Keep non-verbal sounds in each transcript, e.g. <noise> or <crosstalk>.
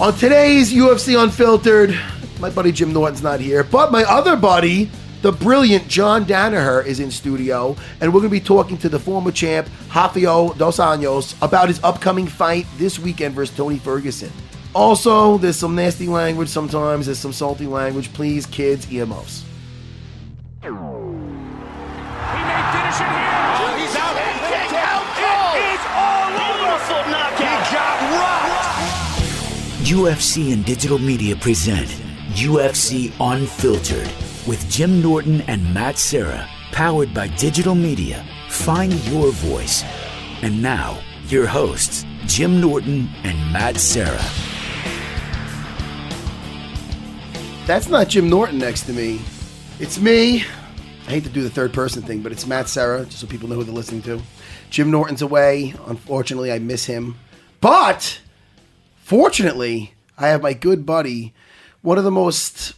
On today's UFC Unfiltered, my buddy Jim Norton's not here, but my other buddy, the brilliant John Danaher, is in studio, and we're going to be talking to the former champ, Rafael Dos Anjos, about his upcoming fight this weekend versus Tony Ferguson. Also, there's some nasty language sometimes, there's some salty language. Please, kids, earmuffs. UFC and digital media present UFC Unfiltered with Jim Norton and Matt Serra, powered by digital media. Find your voice. And now, your hosts, Jim Norton and Matt Serra. That's not Jim Norton next to me. It's me. I hate to do the third person thing, but it's Matt Serra, just so people know who they're listening to. Jim Norton's away. Unfortunately, I miss him. But fortunately, I have my good buddy, one of the most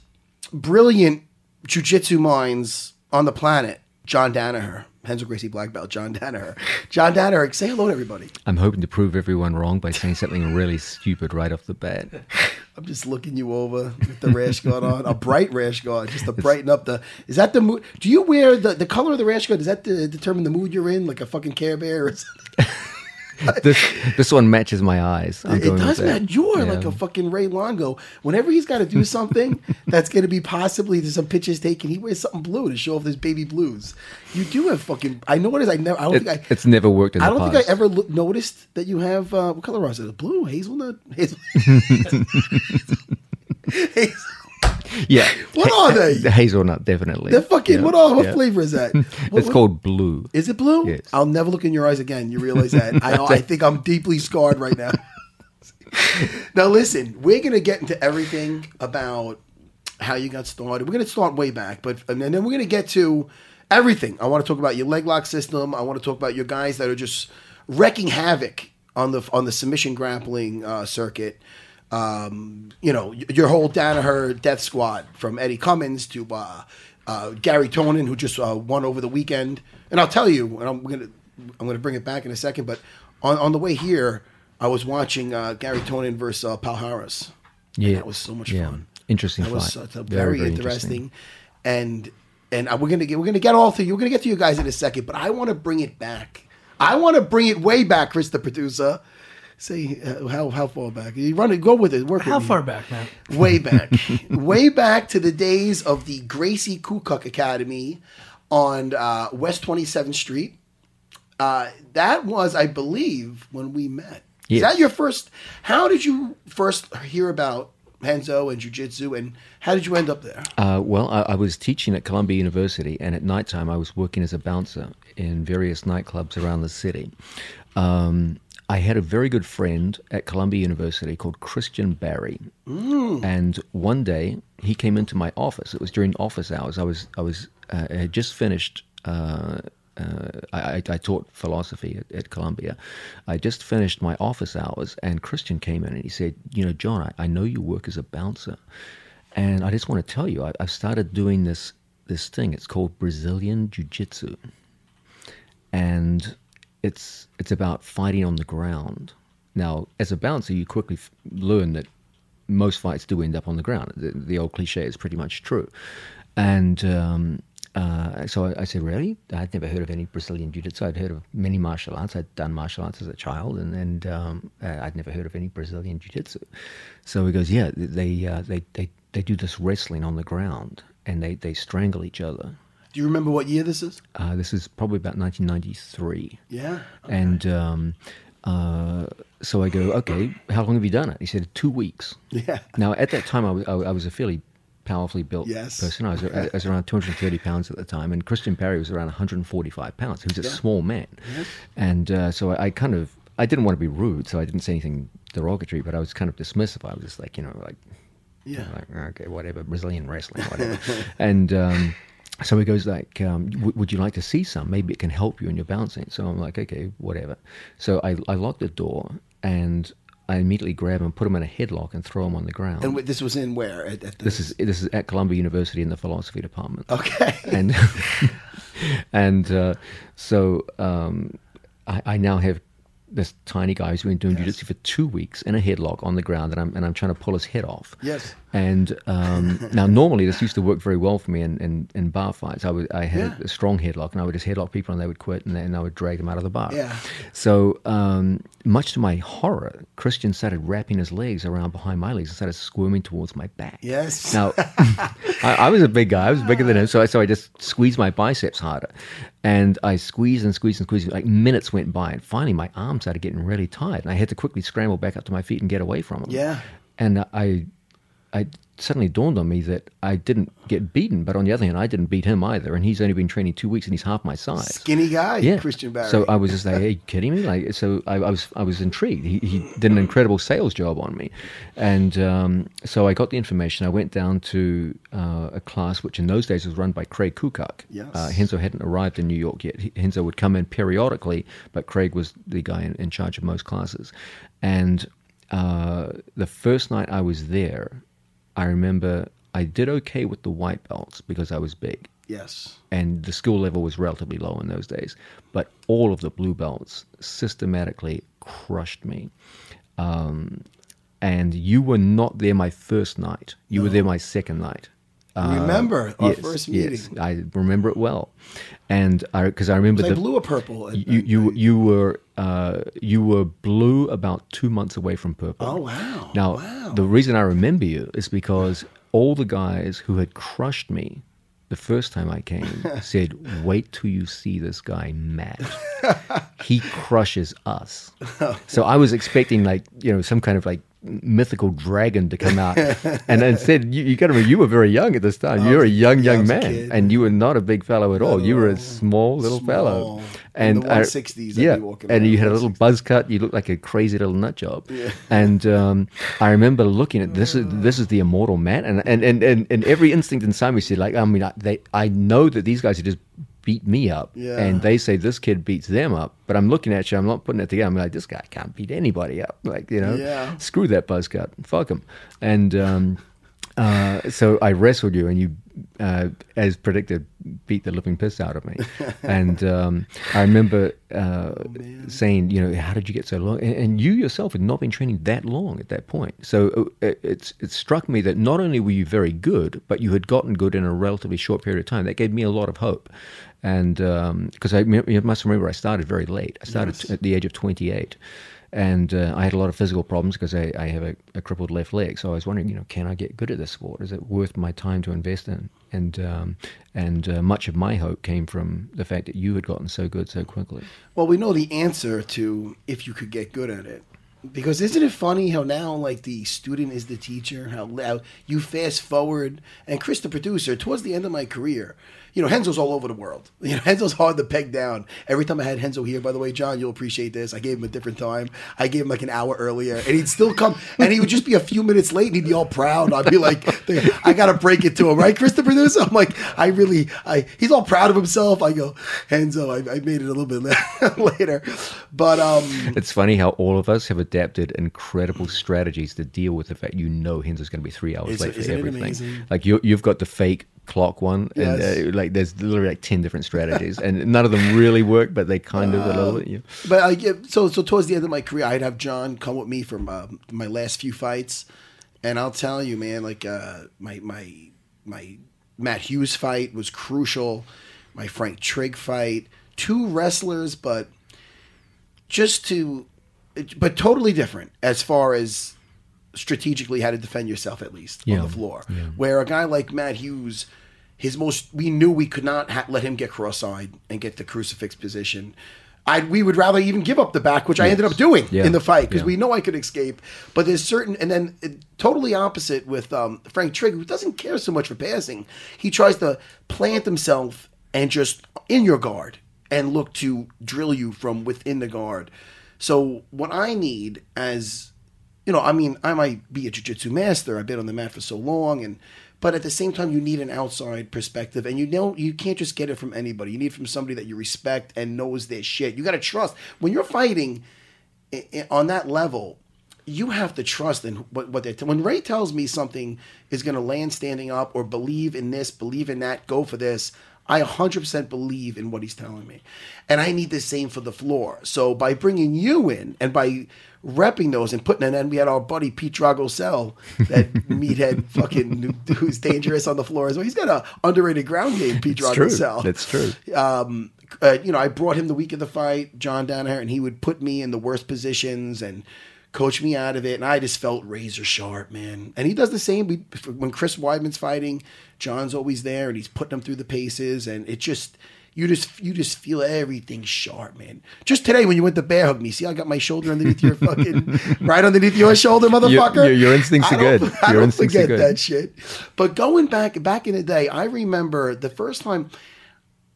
brilliant jujitsu minds on the planet, John Danaher. Renzo Gracie Black Belt, John Danaher. John Danaher, say hello to everybody. I'm hoping to prove everyone wrong by saying something really stupid right off the bat. <laughs> I'm just looking you over with the rash guard on, a bright rash guard, just to brighten up the. Is that the mood? Do you wear the the color of the rash guard? Does that de- determine the mood you're in, like a fucking Care Bear? Or is <laughs> <laughs> This this one matches my eyes. I'm it does, match. man. You're Yeah. like a fucking Ray Longo. Whenever he's got to do something <laughs> that's going to be possibly there's some pictures taken, he wears something blue to show off his baby blues. You do have fucking. I know what it is. I never. I don't It- think I. it's never worked in I don't past. think I ever look, noticed that you have uh, what color was it? Blue, hazelnut, hazel. <laughs> hazel. Yeah. What Ha- are they? The hazelnut, definitely. They're fucking. Yeah, What are, what yeah. flavor is that? <laughs> What- It's what- called blue. Is it blue? Yes. I'll never look in your eyes again. You realize that? <laughs> I, I think I'm deeply scarred right now. <laughs> now, listen, we're going to get into everything about how you got started. We're going to start way back, but and then we're going to get to everything. I want to talk about your leg lock system. I want to talk about your guys that are just wrecking havoc on the on the submission grappling uh, circuit. Um, you know, your whole Danaher death squad from Eddie Cummings to uh, uh, Garry Tonon, who just uh, won over the weekend. And I'll tell you, and I'm gonna I'm gonna bring it back in a second. But on, on the way here, I was watching uh, Garry Tonon versus uh, Pal Harris. Yeah. that was so much Yeah. fun. Interesting That was fight. such a Very, very, very interesting. And and uh, we're gonna get we're gonna get all through. We're gonna get to you guys in a second, but I want to bring it back. I want to bring it way back, Chris, the producer. Say uh, how how far back? You run it. Go with it. Work How with me. far back, man? <laughs> Way back, way back to the days of the Gracie Kukuk Academy on uh, West Twenty Seventh Street. Uh, that was, I believe, when we met. Is that your first? How did you first hear about Renzo and Jiu-Jitsu, and how did you end up there? Uh, well, I, I was teaching at Columbia University, and at nighttime I was working as a bouncer in various nightclubs around the city. Um, I had a very good friend at Columbia University called Christian Barry, and one day he came into my office. It was during office hours. I was I was uh, I had just finished. Uh, uh, I, I I taught philosophy at, at Columbia. I just finished my office hours, and Christian came in and he said, "You know, John, I, I know you work as a bouncer, and I just want to tell you, I, I've started doing this this thing. It's called Brazilian Jiu Jitsu, and it's it's about fighting on the ground. Now, as a bouncer, you quickly learn that most fights do end up on the ground. The, the old cliche is pretty much true, and. Um, uh, so I, I said, really? I'd never heard of any Brazilian jiu-jitsu. I'd heard of many martial arts. I'd done martial arts as a child, and, and um, uh, I'd never heard of any Brazilian jiu-jitsu. So he goes, yeah, they, uh, they, they, they do this wrestling on the ground, and they, they strangle each other. Do you remember what year this is? Uh, this is probably about 1993. Yeah. And um, uh, so I go, okay, how long have you done it? He said, two weeks. Yeah. Now, at that time, I was, I was a fairly powerfully built Yes. person. I was, I was around 230 pounds at the time, and Christian Barry was around 145 pounds. He was a small man. And uh, so I, I kind of, I didn't want to be rude, so I didn't say anything derogatory, but I was kind of dismissive. I was just like, you know, like, Yeah. like okay, whatever, Brazilian wrestling, whatever. <laughs> and um, so he goes like, um, "Would you like to see some? Maybe it can help you in your bouncing." So I'm like, "Okay, whatever." So I, I locked the door and I immediately grab him, put him in a headlock, and throw him on the ground. And this was in where? At, at the, this is this is at Columbia University in the philosophy department. okay. <laughs> And <laughs> and uh, so um, I, I now have this tiny guy who's been doing jiu-jitsu for two weeks in a headlock on the ground, and I'm and I'm trying to pull his head off. Yes. And um, <laughs> now, normally, this used to work very well for me in, in, in bar fights. I would I had Yeah. a strong headlock, and I would just headlock people, and they would quit, and then I would drag them out of the bar. Yeah. So, um, much to my horror, Christian started wrapping his legs around behind my legs and started squirming towards my back. Yes. Now, <laughs> I, I was a big guy. I was bigger than him, so I, so I just squeezed my biceps harder, and I squeezed and squeezed and squeezed. Like minutes went by, and finally my arms started getting really tired, and I had to quickly scramble back up to my feet and get away from him. Yeah. And I, I suddenly dawned on me that I didn't get beaten, but on the other hand, I didn't beat him either, and he's only been training two weeks, and he's half my size. Skinny guy, Yeah, Christian Barry. So I was just like, "Are you kidding me?" Like, so I, I was, I was intrigued. He, he did an incredible sales job on me, and um, so I got the information. I went down to uh, a class which in those days was run by Craig Kukuk. Yes. Uh, Renzo hadn't arrived in New York yet. He- Renzo would come in periodically, but Craig was the guy in, in charge of most classes. And uh, the first night I was there, I remember I did okay with the white belts because I was big yes. and the skill level was relatively low in those days. But all of the blue belts systematically crushed me. Um, and you were not there my first night. You were there my second night. Remember our yes, first yes, meeting? I remember it well, and I because I remember I the blue or purple? at you you you were uh, you were blue about two months away from purple. Oh, wow. Now Wow. the reason I remember you is because all the guys who had crushed me the first time I came <laughs> said, "Wait till you see this guy, Matt. <laughs> he crushes us." <laughs> So I was expecting like you know some kind of like mythical dragon to come out, <laughs> and instead you, you got to remember you were very young at this time. you were a young young man, kid. and you were not a big fellow at all. You were a small little fellow, and the I- 160s I'd be yeah, and you had a little buzz cut. You looked like a crazy little nut job. <laughs> And um, I remember looking at this is this is the immortal man, and and and and, and every instinct inside me said like I mean I, they I know that these guys are just beat me up. Yeah. and they say this kid beats them up but i'm looking at you i'm not putting it together. I'm like this guy can't beat anybody up. Like you know Yeah. screw that buzz cut. Fuck him. And um uh, so I wrestled you, and you, uh, as predicted, beat the living piss out of me. <laughs> and um, I remember uh, saying, you know, how did you get so long? And, and you yourself had not been training that long at that point. So uh, it, it's it struck me that not only were you very good, but you had gotten good in a relatively short period of time. That gave me a lot of hope. And because I you must remember, I started very late. I started Yes. at the age of 28 and uh, I had a lot of physical problems because I, I have a, a crippled left leg. So I was wondering, you know, can I get good at this sport? Is it worth my time to invest in? And um, and uh, much of my hope came from the fact that you had gotten so good so quickly. Well, we know the answer to if you could get good at it. Because isn't it funny how now, like, the student is the teacher? How, how you fast forward, and Chris, the producer, towards the end of my career, you know, Renzo's all over the world. <laughs> You know, Renzo's hard to peg down. Every time I had Renzo here, by the way, John, you'll appreciate this. I gave him a different time. I gave him like an hour earlier, and he'd still come, and he would just be a few minutes late, and he'd be all proud. I'd be like, I gotta break it to him, right, Chris, the producer? I'm like, I really, I. He's all proud of himself. I go, Renzo, I, I made it a little bit <laughs> later, but um, It's funny how all of us have adapted incredible strategies to deal with the fact you know Renzo's going to be three hours late for everything. amazing? Like you, you've got the fake clock one, and Yes. uh, like there's literally like ten different strategies, and none of them really work, but they kind of a little bit. You. But I get so so towards the end of my career, I'd have John come with me for my, my last few fights, and I'll tell you, man, like uh, my my my Matt Hughes fight was crucial. My Frank Trigg fight, two wrestlers, but just to, but totally different as far as strategically how to defend yourself at least Yeah. on the floor. Where a guy like Matt Hughes, his most we knew we could not ha- let him get cross-eyed and get the crucifix position. I we would rather even give up the back, which I ended up doing Yeah. in the fight because Yeah. we know I could escape. But there's certain, and then uh, totally opposite with um, Frank Trigg, who doesn't care so much for passing. He tries to plant himself and just in your guard and look to drill you from within the guard. So what I need as you know, I mean, I might be a jiu-jitsu master. I've been on the mat for so long, and but at the same time, you need an outside perspective, and you know, you can't just get it from anybody. You need from somebody that you respect and knows their shit. You got to trust when you're fighting on that level. You have to trust in what what they. When Ray tells me something is going to land standing up, or believe in this, believe in that, go for this. I 100% believe in what he's telling me. And I need the same for the floor. So by bringing you in and by repping those and putting, and then we had our buddy Pete Dragosel, that <laughs> meathead fucking who's dangerous on the floor as well. He's got an underrated ground game, Pete It's true. Dragosel That's true. um, uh, you know, I brought him the week of the fight, John Danaher, and he would put me in the worst positions and coach me out of it. And I just felt razor sharp, man. And he does the same. When Chris Weidman's fighting, John's always there and he's putting him through the paces. And it just, you just, you just feel everything sharp, man. Just today when you went to bear hug me, see, I got my shoulder underneath your fucking, <laughs> right underneath your shoulder, motherfucker. your- your instincts I are good. <laughs> I Your don't forget good. that shit. But going back, back in the day, I remember the first time.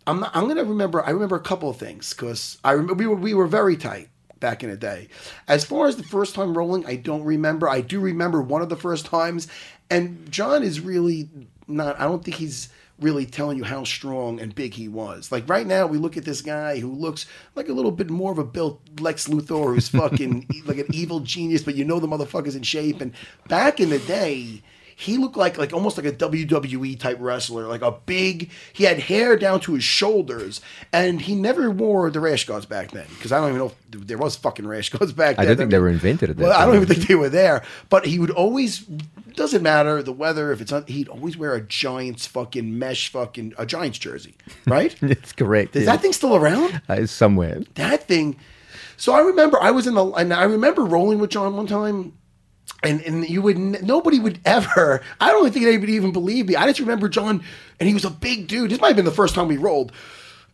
I'm not, I'm gonna remember. I remember a couple of things because I remember we were we were very tight back in the day. As far as the first time rolling, I don't remember. I do remember one of the first times, and John is really not. I don't think he's really telling you how strong and big he was. Like right now, we look at this guy who looks like a little bit more of a built Lex Luthor, who's fucking <laughs> like an evil genius, but you know the motherfucker's in shape. And back in the day he looked like like almost like a WWE type wrestler, like a big. He had hair down to his shoulders, and he never wore the rash guards back then because I don't even know if there was fucking rash guards back then. I don't think they were invented at that Well, I don't even think they were there. But he would always doesn't matter the weather if it's. He'd always wear a Giants fucking mesh fucking a Giants jersey, right? <laughs> It's correct. Is yeah. that thing still around? Uh, it's somewhere. that thing. So I remember I was in the and I remember rolling with John one time, and and you would nobody would ever. <laughs> I don't think anybody even believe me. I just remember John, and he was a big dude. This might have been the first time we rolled.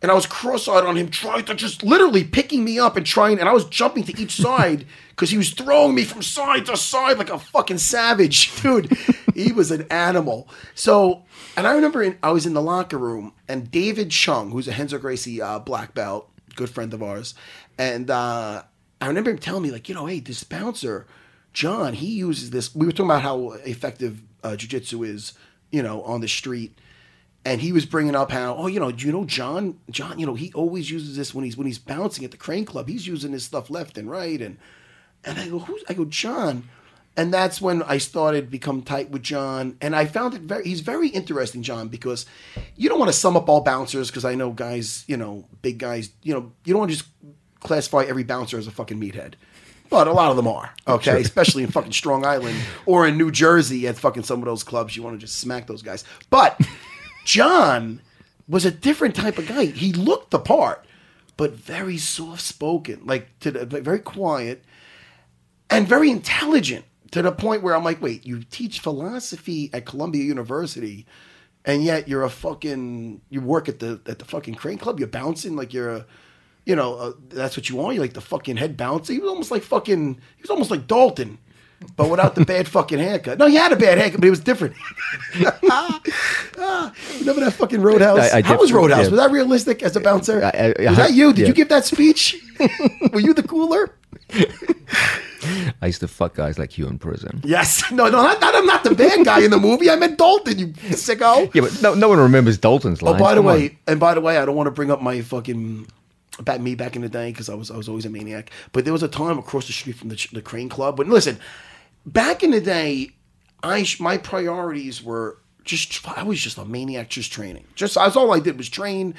And I was cross-eyed on him, trying to just literally picking me up and trying, and I was jumping to each side <laughs> because he was throwing me from side to side like a fucking savage, <laughs> dude. he was an animal. So, and I remember in, I was in the locker room, and David Chung, who's a Renzo Gracie uh, black belt, good friend of ours, and uh, I remember him telling me like, you know, hey, this bouncer, John, he uses this. We were talking about how effective uh, jujitsu is, you know, on the street. And he was bringing up how oh you know you know John John you know he always uses this when he's when he's bouncing at the Crane Club he's using this stuff left and right. And and I go who's I go John. And that's when I started become tight with John. And I found it very he's very interesting John because you don't want to sum up all bouncers because I know guys you know big guys you know you don't want to just classify every bouncer as a fucking meathead but a lot of them are oh, okay, especially in fucking Strong Island or in New Jersey at fucking some of those clubs. You want to just smack those guys. But John was a different type of guy. He looked the part, but very soft spoken, like to the, very quiet and very intelligent to the point where I'm like, wait, you teach philosophy at Columbia University, and yet you're a fucking you work at the at the fucking Crane Club. You're bouncing like you're a, you know, uh, that's what you want. You're like the fucking head bouncer. He was almost like fucking. He was almost like Dalton. But without the <laughs> bad fucking haircut. No, he had a bad haircut, but it was different. <laughs> Ah, remember that fucking Roadhouse? I- I How was Roadhouse? yeah. Was that realistic as a bouncer? I- I- was that you? Did yeah. you give that speech? <laughs> Were you the cooler? I used to fuck guys like you in prison. Yes. No, no, not, not, I'm not the bad guy in the movie. I meant Dalton, you sicko. Yeah, but no, no one remembers Dalton's life. Oh, by the Come on. way, and by the way, I don't want to bring up my fucking about me back in the day because I was I was always a maniac. But there was a time across the street from the, the Crane Club. But listen, back in the day, I my priorities were just I was just a maniac, just training. Just that's all I did was train.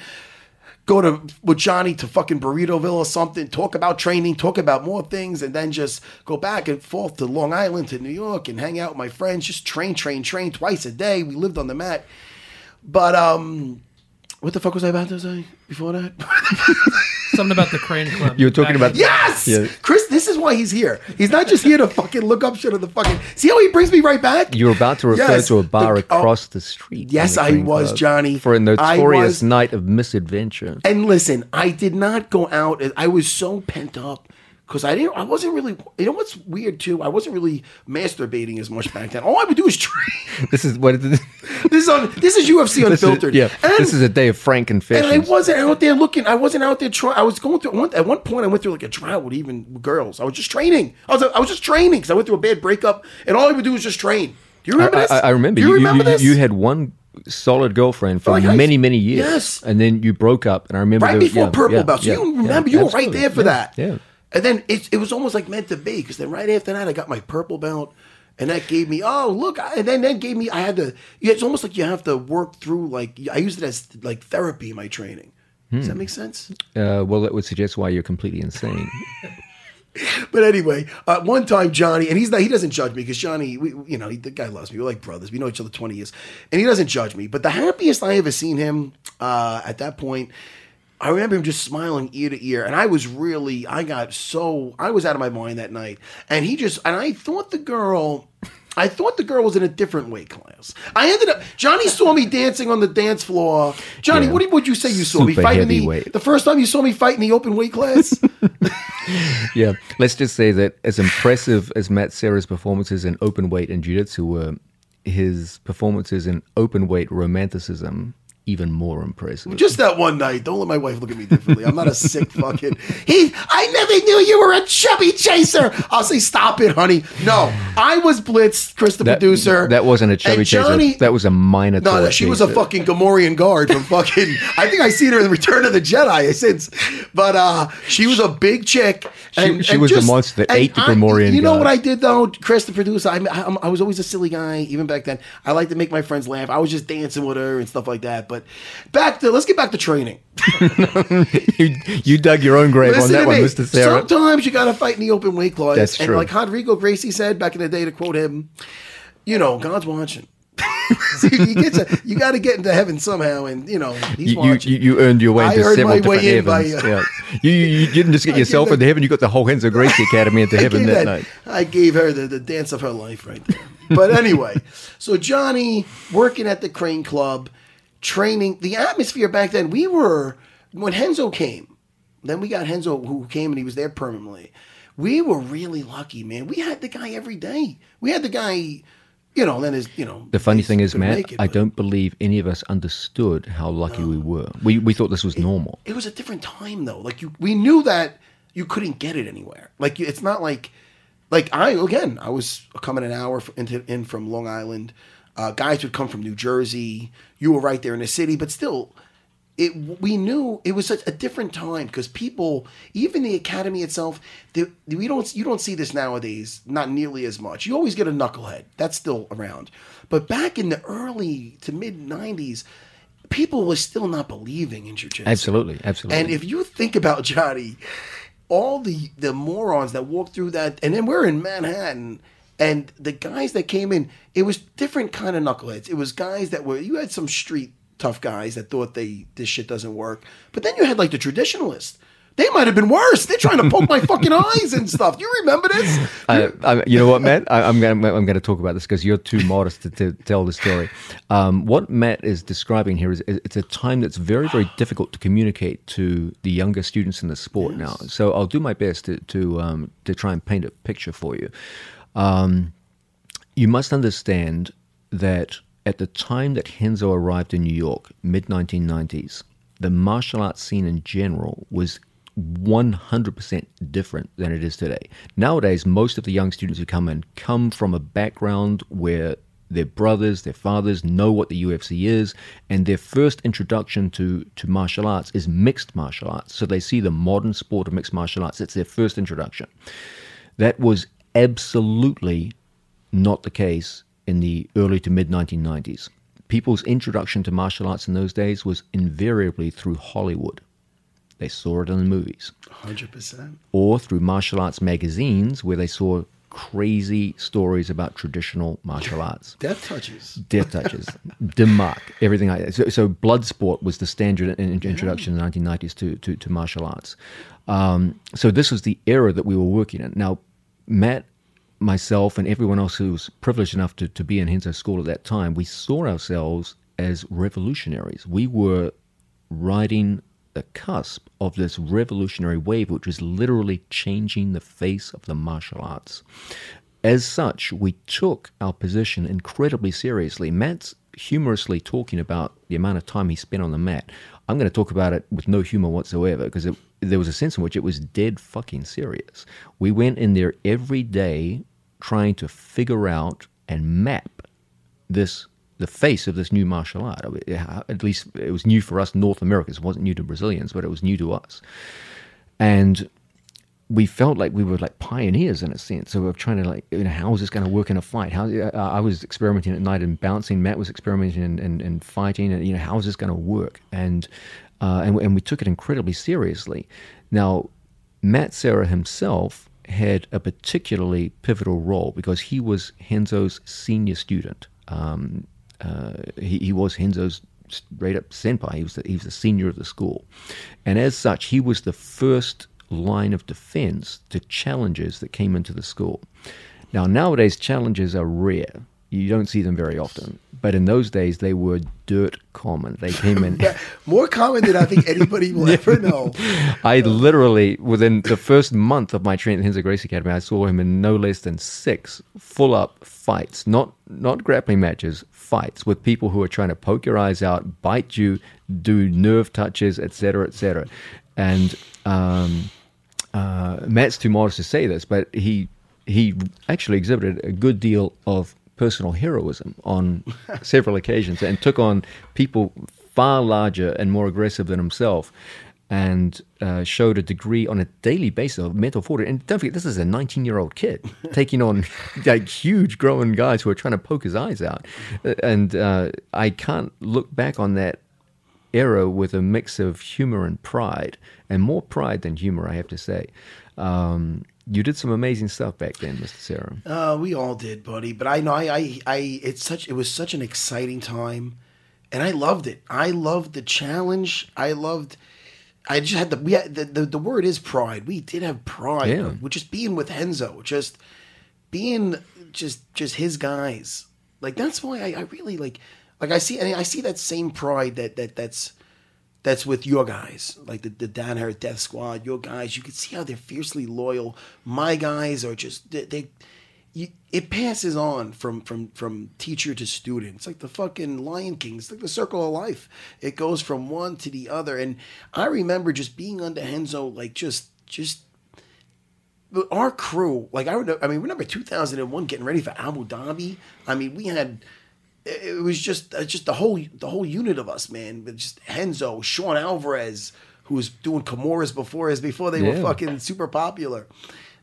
Go to with Johnny to fucking Burritoville or something, talk about training, talk about more things, and then just go back and forth to Long Island to New York and hang out with my friends. Just train, train, train twice a day. We lived on the mat. But um, what the fuck was I about to say before that? <laughs> Something about the Crane Club. You were talking about- yes, Yeah. Chris. This is why he's here. He's not just here to fucking look up shit on the fucking. See how he brings me right back. You were about to refer Yes, to a bar the- oh, across the street. Yes, the I was, Club Johnny. For a notorious was- night of misadventure. And listen, I did not go out. I was so pent up because I didn't. I wasn't really. You know what's weird too? I wasn't really masturbating as much back then. All I would do is train. <laughs> This is what <laughs> this is on. This is UFC This is- Unfiltered. yeah, And- this is a day of frank And confessions. I wasn't out there looking. I wasn't out there trying. I was going through. One, at one point, I went through like a drought with even girls. I was just training. I was. I was just training because I went through a bad breakup, and all I would do was just train. Do you remember I, this? I, I remember. Do you, you, remember you, this? you had one solid girlfriend for Like many, many years. Yes. And then you broke up. And I remember right the- before yeah, Purple yeah, Belt. So yeah, you remember? you were right there for that. Yeah. And then it, it was almost like meant to be because then right after that I got my purple belt, and that gave me oh look, I- and then that gave me I had to. Yeah, it's almost like you have to work through like I used it as like therapy in my training. Does that make sense? Uh, well, that would suggest why you're completely insane. <laughs> But anyway, uh, one time Johnny, and he's not, he doesn't judge me because Johnny, we, you know, he, the guy loves me. We're like brothers. We know each other 20 years. And he doesn't judge me. But the happiest I ever seen him uh, at that point, I remember him just smiling ear to ear. And I was really, I got so, I was out of my mind that night. And he just, and I thought the girl, I thought the girl was in a different weight class. I ended up, Johnny saw me dancing on the dance floor. Johnny, Yeah. what would you say you saw me fighting the, heavyweight. the first time you saw me fight in the open weight class? <laughs> <laughs> yeah, let's just say that as impressive as Matt Serra's performances in open weight and jiu-jitsu were, his performances in open weight romanticism even more impressive. Just that one night. Don't let my wife look at me differently. I'm not a sick <laughs> fucking. He. I never knew you were a chubby chaser. I'll say, stop it, honey. No, I was blitzed. Chris, the that, producer. that wasn't a chubby Johnny- chaser. That was a minor. No, no, she was a fucking Gamorrean guard from fucking. I think I seen her in Return of the Jedi since, but uh, she was a big chick. She- she was the monster that ate the Gamorrean You know guard. what I did though, Chris, the producer. I, I, I was always a silly guy, even back then. I like to make my friends laugh. I was just dancing with her and stuff like that. But back to let's get back to training. <laughs> you, you dug your own grave on Listen that one, me. Mr. Serra. Sometimes you got to fight in the open weight class. That's and true. like Rodrigo Gracie said back in the day, to quote him, you know, God's watching. <laughs> See, you get to, you got to get into heaven somehow, and you know he's You, you, watching. you you earned your way into several different in by, heavens. uh, yeah. you, you, didn't just get <laughs> I yourself into heaven, you got the whole Renzo Gracie Academy into heaven that that- night. I gave her the, the dance of her life right there. But anyway, so Johnny working at the Crane Club, training. The atmosphere back then, we were when Renzo came. Then we got Renzo who came and he was there permanently. We were really lucky, man. We had the guy every day. We had the guy, you know. Then his, you know. The funny thing is, Matt, it, I don't believe any of us understood how lucky we were. We, we thought this was normal. It was a different time though. Like you, we knew that you couldn't get it anywhere. Like it's not like, like I again, I was coming an hour into in from Long Island. Uh, guys would come from New Jersey. You were right there in the city, but still, it we knew it was such a different time because people, even the academy itself, they, we don't you don't see this nowadays. Not nearly as much. You always get a knucklehead. That's still around, but back in the early to mid '90s. People were still not believing in jiu-jitsu. Absolutely, absolutely. And if you think about Johnny, all the the morons that walked through that, and then we're in Manhattan, and the guys that came in, it was different kind of knuckleheads. It was guys that were you had some street tough guys that thought they this shit doesn't work, but then you had like the traditionalists. They might have been worse. They're trying to poke my <laughs> fucking eyes and stuff. You remember this? <laughs> I, I, you know what, Matt? I, I'm going to I'm going to talk about this because you're too modest to, to tell the story. Um, what Matt is describing here is it's a time that's very very difficult to communicate to the younger students in the sport now. So I'll do my best to to um, to try and paint a picture for you. Um, you must understand that at the time that Renzo arrived in New York, mid 1990s, the martial arts scene in general was 100% different than it is today. Nowadays, most of the young students who come in come from a background where their brothers, their fathers know what the UFC is, and their first introduction to, to martial arts is mixed martial arts. So they see the modern sport of mixed martial arts. It's their first introduction. That was absolutely not the case in the early to mid 1990s. People's introduction to martial arts in those days was invariably through Hollywood. They saw it in the movies, Hundred percent. or through martial arts magazines where they saw crazy stories about traditional martial <laughs> arts. Death touches. Death touches, <laughs> Dim Mak, everything like that. So, so blood sport was the standard in, in- introduction in the 1990s to, to, to martial arts. Um, so this was the era that we were working in. Now, Matt, myself, and everyone else who was privileged enough to, to be in Renzo School at that time, we saw ourselves as revolutionaries. We were riding the cusp of this revolutionary wave, which was literally changing the face of the martial arts. As such, we took our position incredibly seriously. Matt's humorously talking about the amount of time he spent on the mat. I'm going to talk about it with no humor whatsoever because it, there was a sense in which it was dead fucking serious. We went in there every day trying to figure out and map this the face of this new martial art. At least it was new for us North Americans. It wasn't new to Brazilians, but it was new to us. And we felt like we were like pioneers in a sense. So we were trying to like, you know, how is this going to work in a fight? How uh, I was experimenting at night and bouncing. Matt was experimenting and, and, and fighting. And you know, how is this going to work? And, uh, and and we took it incredibly seriously. Now, Matt Serra himself had a particularly pivotal role because he was Renzo's senior student. Um, uh, he, he was Renzo's straight up senpai. He was the, he was the senior of the school, and as such, he was the first line of defense to challenges that came into the school. Now, nowadays, challenges are rare. You don't see them very often. But in those days, they were dirt common. They came in. <laughs> More common than I think anybody will <laughs> ever know. <laughs> I literally, within the first month of my training at Renzo Gracie Academy, I saw him in no less than six full up fights, not not grappling matches, fights with people who are trying to poke your eyes out, bite you, do nerve touches, etc., etc. And um, uh, Matt's too modest to say this, but he he actually exhibited a good deal of personal heroism on <laughs> several occasions and took on people far larger and more aggressive than himself and uh, showed a degree on a daily basis of mental fortitude. And don't forget, this is a 19 year old kid <laughs> taking on like huge grown guys who are trying to poke his eyes out. Uh, And uh, I can't look back on that era with a mix of humor and pride, and more pride than humor, I have to say. Um, you did some amazing stuff back then, Mr. Serra. Uh, we all did, buddy. But I know I, I, I, it's such, it was such an exciting time, and I loved it. I loved the challenge. I loved. I just had the we had, the, the the word is pride. We did have pride. Yeah. With just being with Renzo, just being just just his guys. Like that's why I, I really like like I see and I see that same pride that that that's that's with your guys, like the, the Danaher Death Squad, your guys. You can see how they're fiercely loyal. My guys are just they, they you, it passes on from from from teacher to student. It's like the fucking Lion King. It's like the circle of life. It goes from one to the other. And I remember just being under Renzo, like just just our crew. Like I would, I mean, remember 2001 getting ready for Abu Dhabi. I mean, we had it was just uh, just the whole the whole unit of us, man. But just Renzo, Sean Alvarez, who was doing Kimuras before as before they were fucking super popular.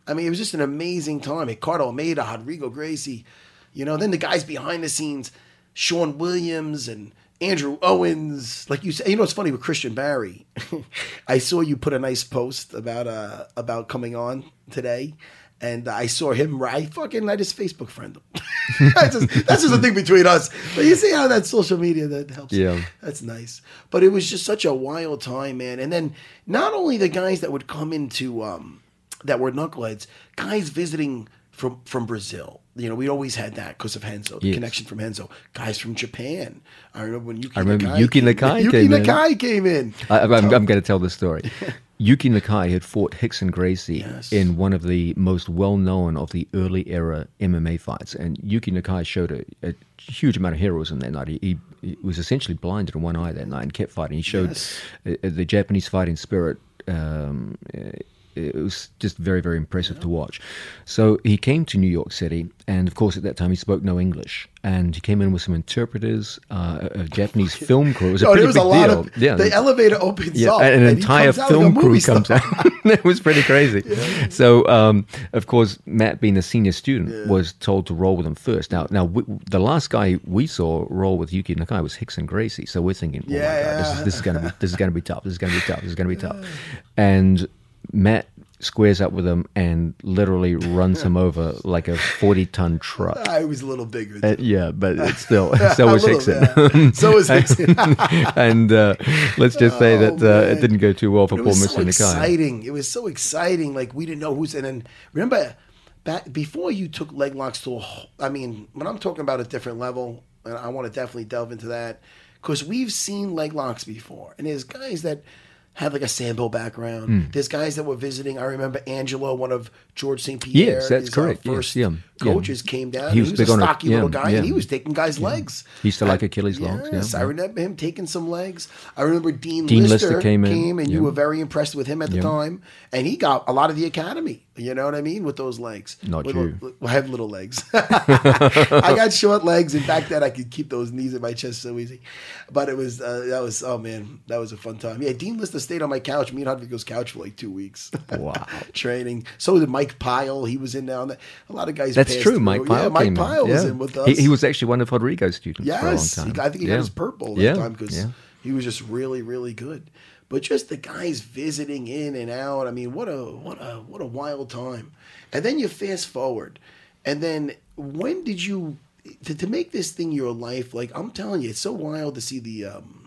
I mean, it was just an amazing time. Ricardo Almeida, Rodrigo Gracie, you know. Then the guys behind the scenes, Sean Williams and Andrew Owens. Like you said, you know, it's funny with Christian Barry. <laughs> I saw you put a nice post about uh about coming on today. And I saw him. I fucking I just Facebook friend him. <laughs> that's, just, that's just the thing between us. But you see how that social media that helps. Yeah. That's nice. But it was just such a wild time, man. And then not only the guys that would come into um, that were knuckleheads, guys visiting from from Brazil. You know, we always had that because of Renzo, the Yes. connection from Renzo. Guys from Japan. I remember when Yuki I remember Nakai Yuki came in. Nakai Yuki came in. Nakai came in. I, I'm, I'm going to tell this story. <laughs> Yuki Nakai had fought Rickson Gracie Yes. in one of the most well known of the early era MMA fights. And Yuki Nakai showed a, a huge amount of heroism that night. He, he, he was essentially blinded in one eye that night and kept fighting. He showed Yes. uh, the Japanese fighting spirit. Um, uh, it was just very, very impressive to watch. So he came to New York City, and of course, at that time, he spoke no English. And he came in with some interpreters, uh, a a Japanese <laughs> film crew. It was a Oh, pretty there was big a lot deal. of yeah, the elevator opens yeah, up and an and entire comes out like a film crew movie comes star. out. <laughs> it was pretty crazy. <laughs> So, um, of course, Matt, being a senior student, was told to roll with him first. Now, now we, the last guy we saw roll with Yuki Nakai was Rickson Gracie. So we're thinking, oh my god, this yeah. is this is gonna be this is gonna be tough. This is gonna be tough. This is gonna be tough. And Matt squares up with him and literally runs him <laughs> over like a forty-ton truck. I was a little bigger. Uh, yeah, but it's still <laughs> <laughs> so was Rickson. bit. So was Rickson. and uh, let's just say that Oh, uh, it didn't go too well for poor was Mr. so Nakai. exciting. It was so exciting. Like we didn't know who's. And then remember, back before you took leg locks to a. whole- I mean, when I'm talking about a different level, and I want to definitely delve into that because we've seen leg locks before, and there's guys that have like a sambo background. Hmm. There's guys that were visiting. I remember Angelo, one of George St. Pierre. Yes, that's uh, correct. Yes, first yeah. Coaches came down. He He was was, big a on stocky Yeah, little guy, yeah. and he was taking guys' legs. He used to like Achilles locks, yeah, Yes, I remember him taking some legs. I remember Dean, Dean Lister, Lister came in, and yeah. you were very impressed with him at the Yeah. time, and he got a lot of the academy. You know what I mean with those legs. Not With- you. I have little legs. <laughs> I got short legs, and back then I could keep those knees in my chest so easy. But it was uh, that was oh man, that was a fun time. Yeah, Dean Lister stayed on my couch, me and Rodrigo's couch for like two weeks. Wow. <laughs> training. So did Mike Pyle. He was in there. On that. A lot of guys. That's passed true. Mike Pyle Yeah, Mike came Pyle was in with us. He, he was actually one of Rodrigo's students Yes, for a long time. I think he got his purple that yeah. time because he was just really, really good. But just the guys visiting in and out. I mean, what a what a what a wild time. And then you fast forward, and then when did you to, to make this thing your life? Like I'm telling you, it's so wild to see the. um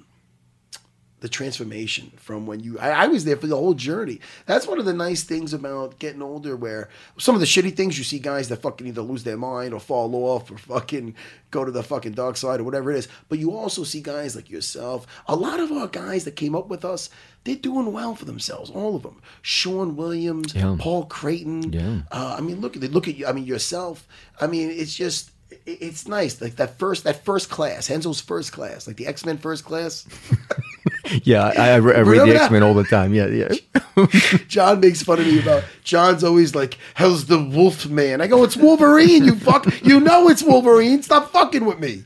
the transformation from when you I, I was there for the whole journey. That's one of the nice things about getting older where some of the shitty things you see guys that fucking either lose their mind or fall off or fucking go to the fucking dark side or whatever it is. But you also see guys like yourself. A lot of our guys that came up with us, they're doing well for themselves. All of them. Sean Williams, Yeah. Paul Creighton. Yeah. Uh, I mean, look at it. Look at you. I mean, yourself. I mean, it's just it's nice, like that first that first class, Renzo's first class, like the X Men first class. <laughs> <laughs> Yeah, I, I, I read Remember the? X Men all the time. Yeah, yeah. <laughs> John makes fun of me about John's always like, "How's the Wolf Man?" I go, "It's Wolverine. You fuck. You know it's Wolverine. Stop fucking with me."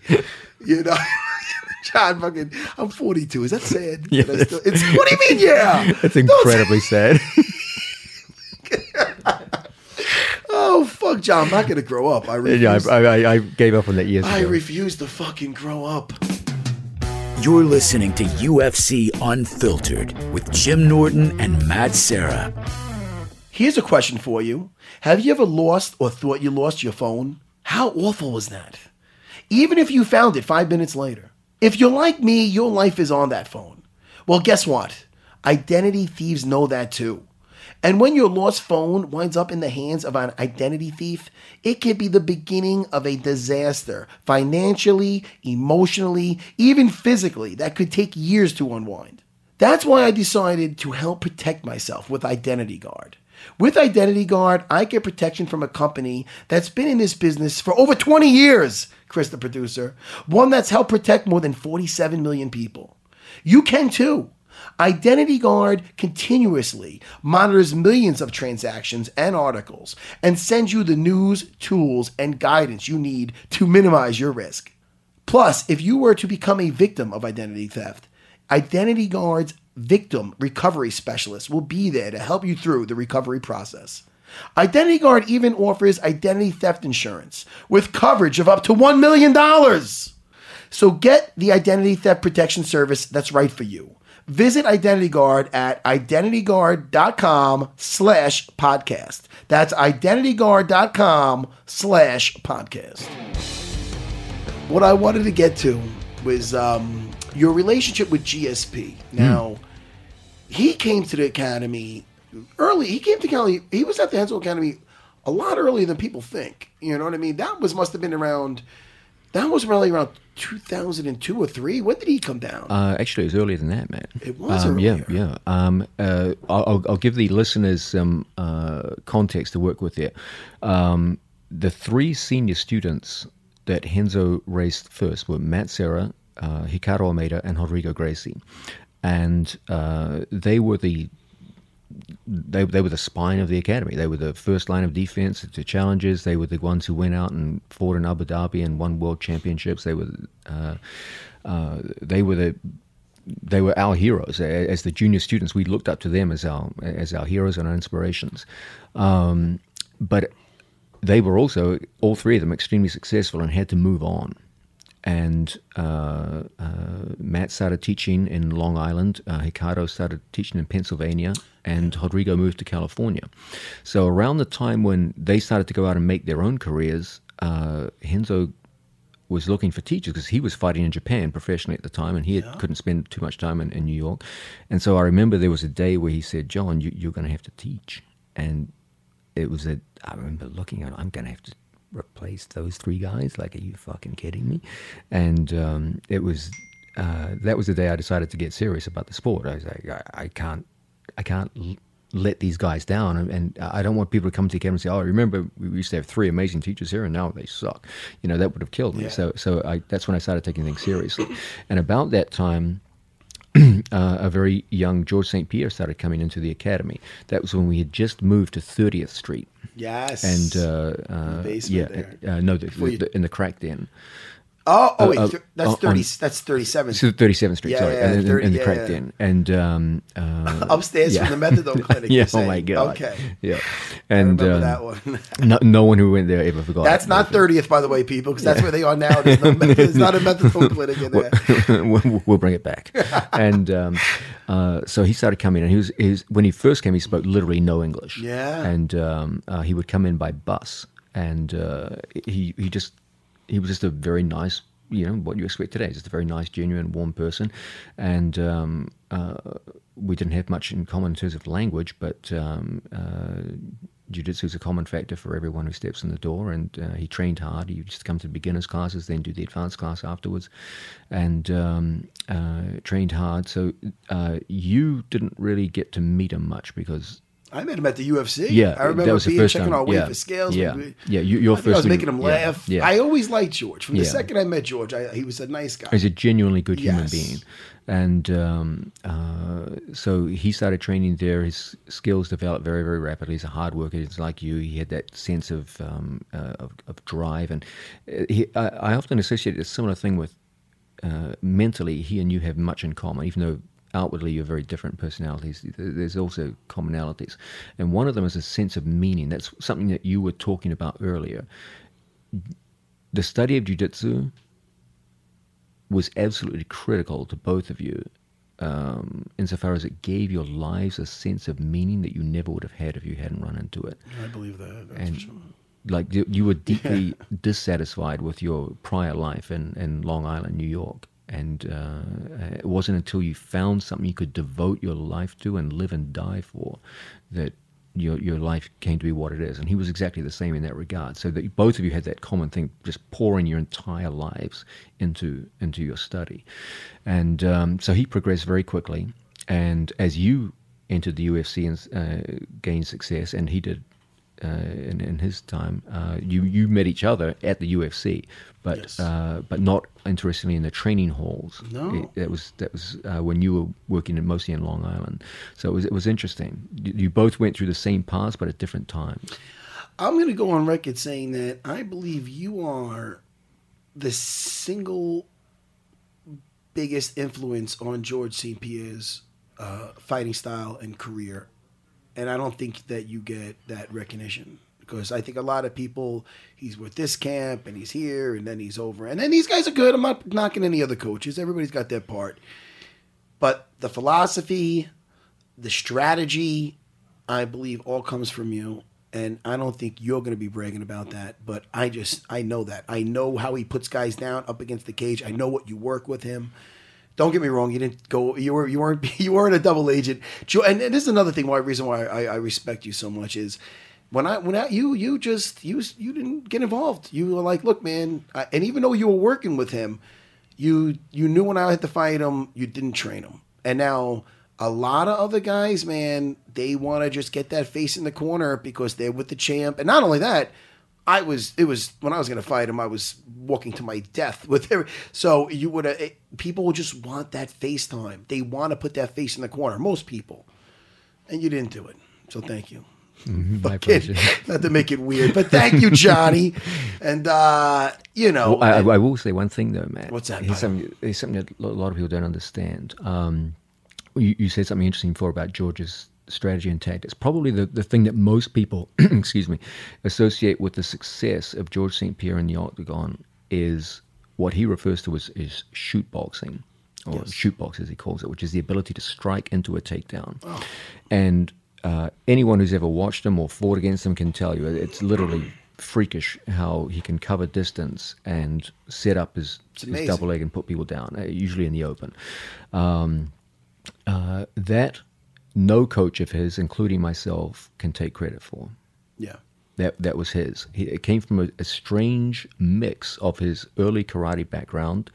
You know. <laughs> John, fucking, I'm 42. Is that sad? Yeah, That still- it's what do you mean? Yeah, It's incredibly sad. Oh fuck, John! I'm not gonna grow up. I yeah, refuse. I, I, I gave up on that years ago. I ago. refuse to fucking grow up. You're listening to UFC Unfiltered with Jim Norton and Matt Serra. Here's a question for you. Have you ever lost or thought you lost your phone? How awful was that? Even if you found it five minutes later. If you're like me, your life is on that phone. Well, guess what? Identity thieves know that too. And when your lost phone winds up in the hands of an identity thief, it can be the beginning of a disaster financially, emotionally, even physically that could take years to unwind. That's why I decided to help protect myself with Identity Guard. With Identity Guard, I get protection from a company that's been in this business for over 20 years, Chris, the producer, one that's helped protect more than 47 million people. You can too. Identity Guard continuously monitors millions of transactions and articles and sends you the news, tools, and guidance you need to minimize your risk. Plus, if you were to become a victim of identity theft, Identity Guard's victim recovery specialist will be there to help you through the recovery process. Identity Guard even offers identity theft insurance with coverage of up to $1 million. So get the identity theft protection service that's right for you. Visit Identity Guard at identityguard.com slash podcast. That's identityguard.com slash podcast. What I wanted to get to was um, your relationship with GSP. Now, he came to the academy early. He came to Cali. He was at the Renzo Academy a lot earlier than people think. You know what I mean? That was must have been around. That was really around 2002 or three. When did he come down? Uh, actually, it was earlier than that, man. It was um, Yeah, earlier. yeah. Um, uh, I'll, I'll- give the listeners some uh, context to work with there. Um, the three senior students that Renzo raised first were Matt Serra, uh, Ricardo Almeida, and Rodrigo Gracie. And uh, they were the they, they were the spine of the academy. They were the first line of defense to challenges. They were the ones who went out and fought in Abu Dhabi and won world championships. They were uh, uh, they were the they were our heroes as the junior students. We looked up to them as our as our heroes and our inspirations. Um, but they were also all three of them extremely successful and had to move on. And uh, uh, Matt started teaching in Long Island. Uh, Ricardo started teaching in Pennsylvania, and Rodrigo moved to California. So around the time when they started to go out and make their own careers, uh, Renzo was looking for teachers because he was fighting in Japan professionally at the time, and he had, couldn't spend too much time in, in New York. And so I remember there was a day where he said, "John, you, you're going to have to teach," and it was a. I remember looking at, I'm going to have to replace those three guys. Like, are you fucking kidding me? And um, it was uh, that was the day I decided to get serious about the sport. I was like, I, I can't, I can't l- let these guys down. And, and I don't want people to come to the academy and say, "Oh, remember we used to have three amazing teachers here, and now they suck." You know, that would have killed me. Yeah. So, so I, that's when I started taking things seriously. <coughs> And about that time, <clears throat> uh, a very young George St. Pierre started coming into the academy. That was when we had just moved to 30th Street. Yes. And uh, uh, basement yeah, uh, no, the, the, in the crack den. Oh, oh wait, uh, th- that's on- thirty. that's thirty-seven. So 37th Street, Yeah, sorry, yeah, and, in- 30 in the yeah, crack yeah. den, and um, <laughs> uh, Upstairs yeah. from the methadone <laughs> clinic. yeah, oh my god, Okay. yeah, and um, that one. <laughs> no, no one who went there ever forgot. That's not thirtieth, by the way, people, because that's where they are now. There's, no, there's not a methadone clinic in there. we'll, we'll bring it back. And um, uh, so he started coming, and he was, he was when he first came, he spoke literally no English. Yeah. and um, uh, he would come in by bus, and uh, he he just he was just a very nice, you know, what you expect today, just a very nice, genuine, warm person, and. Um, uh, we didn't have much in common in terms of language, but um, uh, jiu-jitsu is a common factor for everyone who steps in the door. And uh, he trained hard. He to come to the beginners classes, then do the advanced class afterwards, and um, uh, trained hard. So uh, you didn't really get to meet him much because. I met him at the UFC. Yeah, I remember that was being first checking time. our weight Yeah. for scales. Yeah. We- Yeah, you- your I think I was making him laugh. yeah. I always liked George. From the Yeah. second I met George, I, he was a nice guy. He's a genuinely good human being. And um, uh, so he started training there. His skills developed very, very rapidly. He's a hard worker. He's like you. He had that sense of um, uh, of, of drive. And uh, he, I, I often associate a similar thing with uh, mentally. He and you have much in common, even though outwardly you're very different personalities. There's also commonalities, and one of them is a sense of meaning. That's something that you were talking about earlier. The study of jujitsu was absolutely critical to both of you um, insofar as it gave your lives a sense of meaning that you never would have had if you hadn't run into it. I believe that. That's And sure. like you, you were <laughs> deeply dissatisfied with your prior life in, in Long Island, New York. And uh, it wasn't until you found something you could devote your life to and live and die for that your your life came to be what it is. And he was exactly the same in that regard. So that both of you had that common thing, just pouring your entire lives into into your study. And um, so he progressed very quickly. And as you entered the UFC and uh, gained success, and he did uh, in, in his time. Uh, you you met each other at the UFC, but Yes. uh, but not interestingly in the training halls. No. It- that was that was uh, when you were working in, mostly in Long Island. So it was it was interesting. You, you both went through the same paths, but at different times. I'm going to go on record saying that I believe you are the single biggest influence on George St. Pierre's uh, fighting style and career. And I don't think that you get that recognition because I think a lot of people, he's with this camp and he's here and then he's over. And then these guys are good. I'm not knocking any other coaches, everybody's got their part. But the philosophy, the strategy, I believe all comes from you. And I don't think you're going to be bragging about that. But I just, I know that. I know how he puts guys down up against the cage. I know what you work with him. Don't get me wrong. You didn't go. You were. You weren't. <laughs> You weren't a double agent. And, this is another thing. Why reason why I, I respect you so much is when I when I, you you just you you didn't get involved. You were like, look, man. I, and even though you were working with him, you you knew when I had to fight him, you didn't train him. And now a lot of other guys, man, they want to just get that face in the corner because they're with the champ. And not only that, I was it was when I was going to fight him, I was walking to my death with every, so you would have people just want that face time. They want to put that face in the corner. Most people, and you didn't do it. So thank you. My Kid, pleasure. <laughs> not to make it weird, but thank you, Johnny. And uh, you know, Well, I, I will say one thing though, Matt. What's that, Here's something, here's something that a lot of people don't understand. Um, you, you said something interesting before about George's strategy and tactics. Probably the, the thing that most people, <clears throat> excuse me, associate with the success of George St. Pierre in the octagon is what he refers to as, as shoot boxing, or Yes. shoot box as he calls it, which is the ability to strike into a takedown. Oh. And uh, anyone who's ever watched him or fought against him can tell you it's literally freakish how he can cover distance and set up his, his double leg and put people down, uh, usually in the open. Um, uh, that no coach of his, including myself, can take credit for. yeah, That that was his. He, it came from a, a strange mix of his early karate background.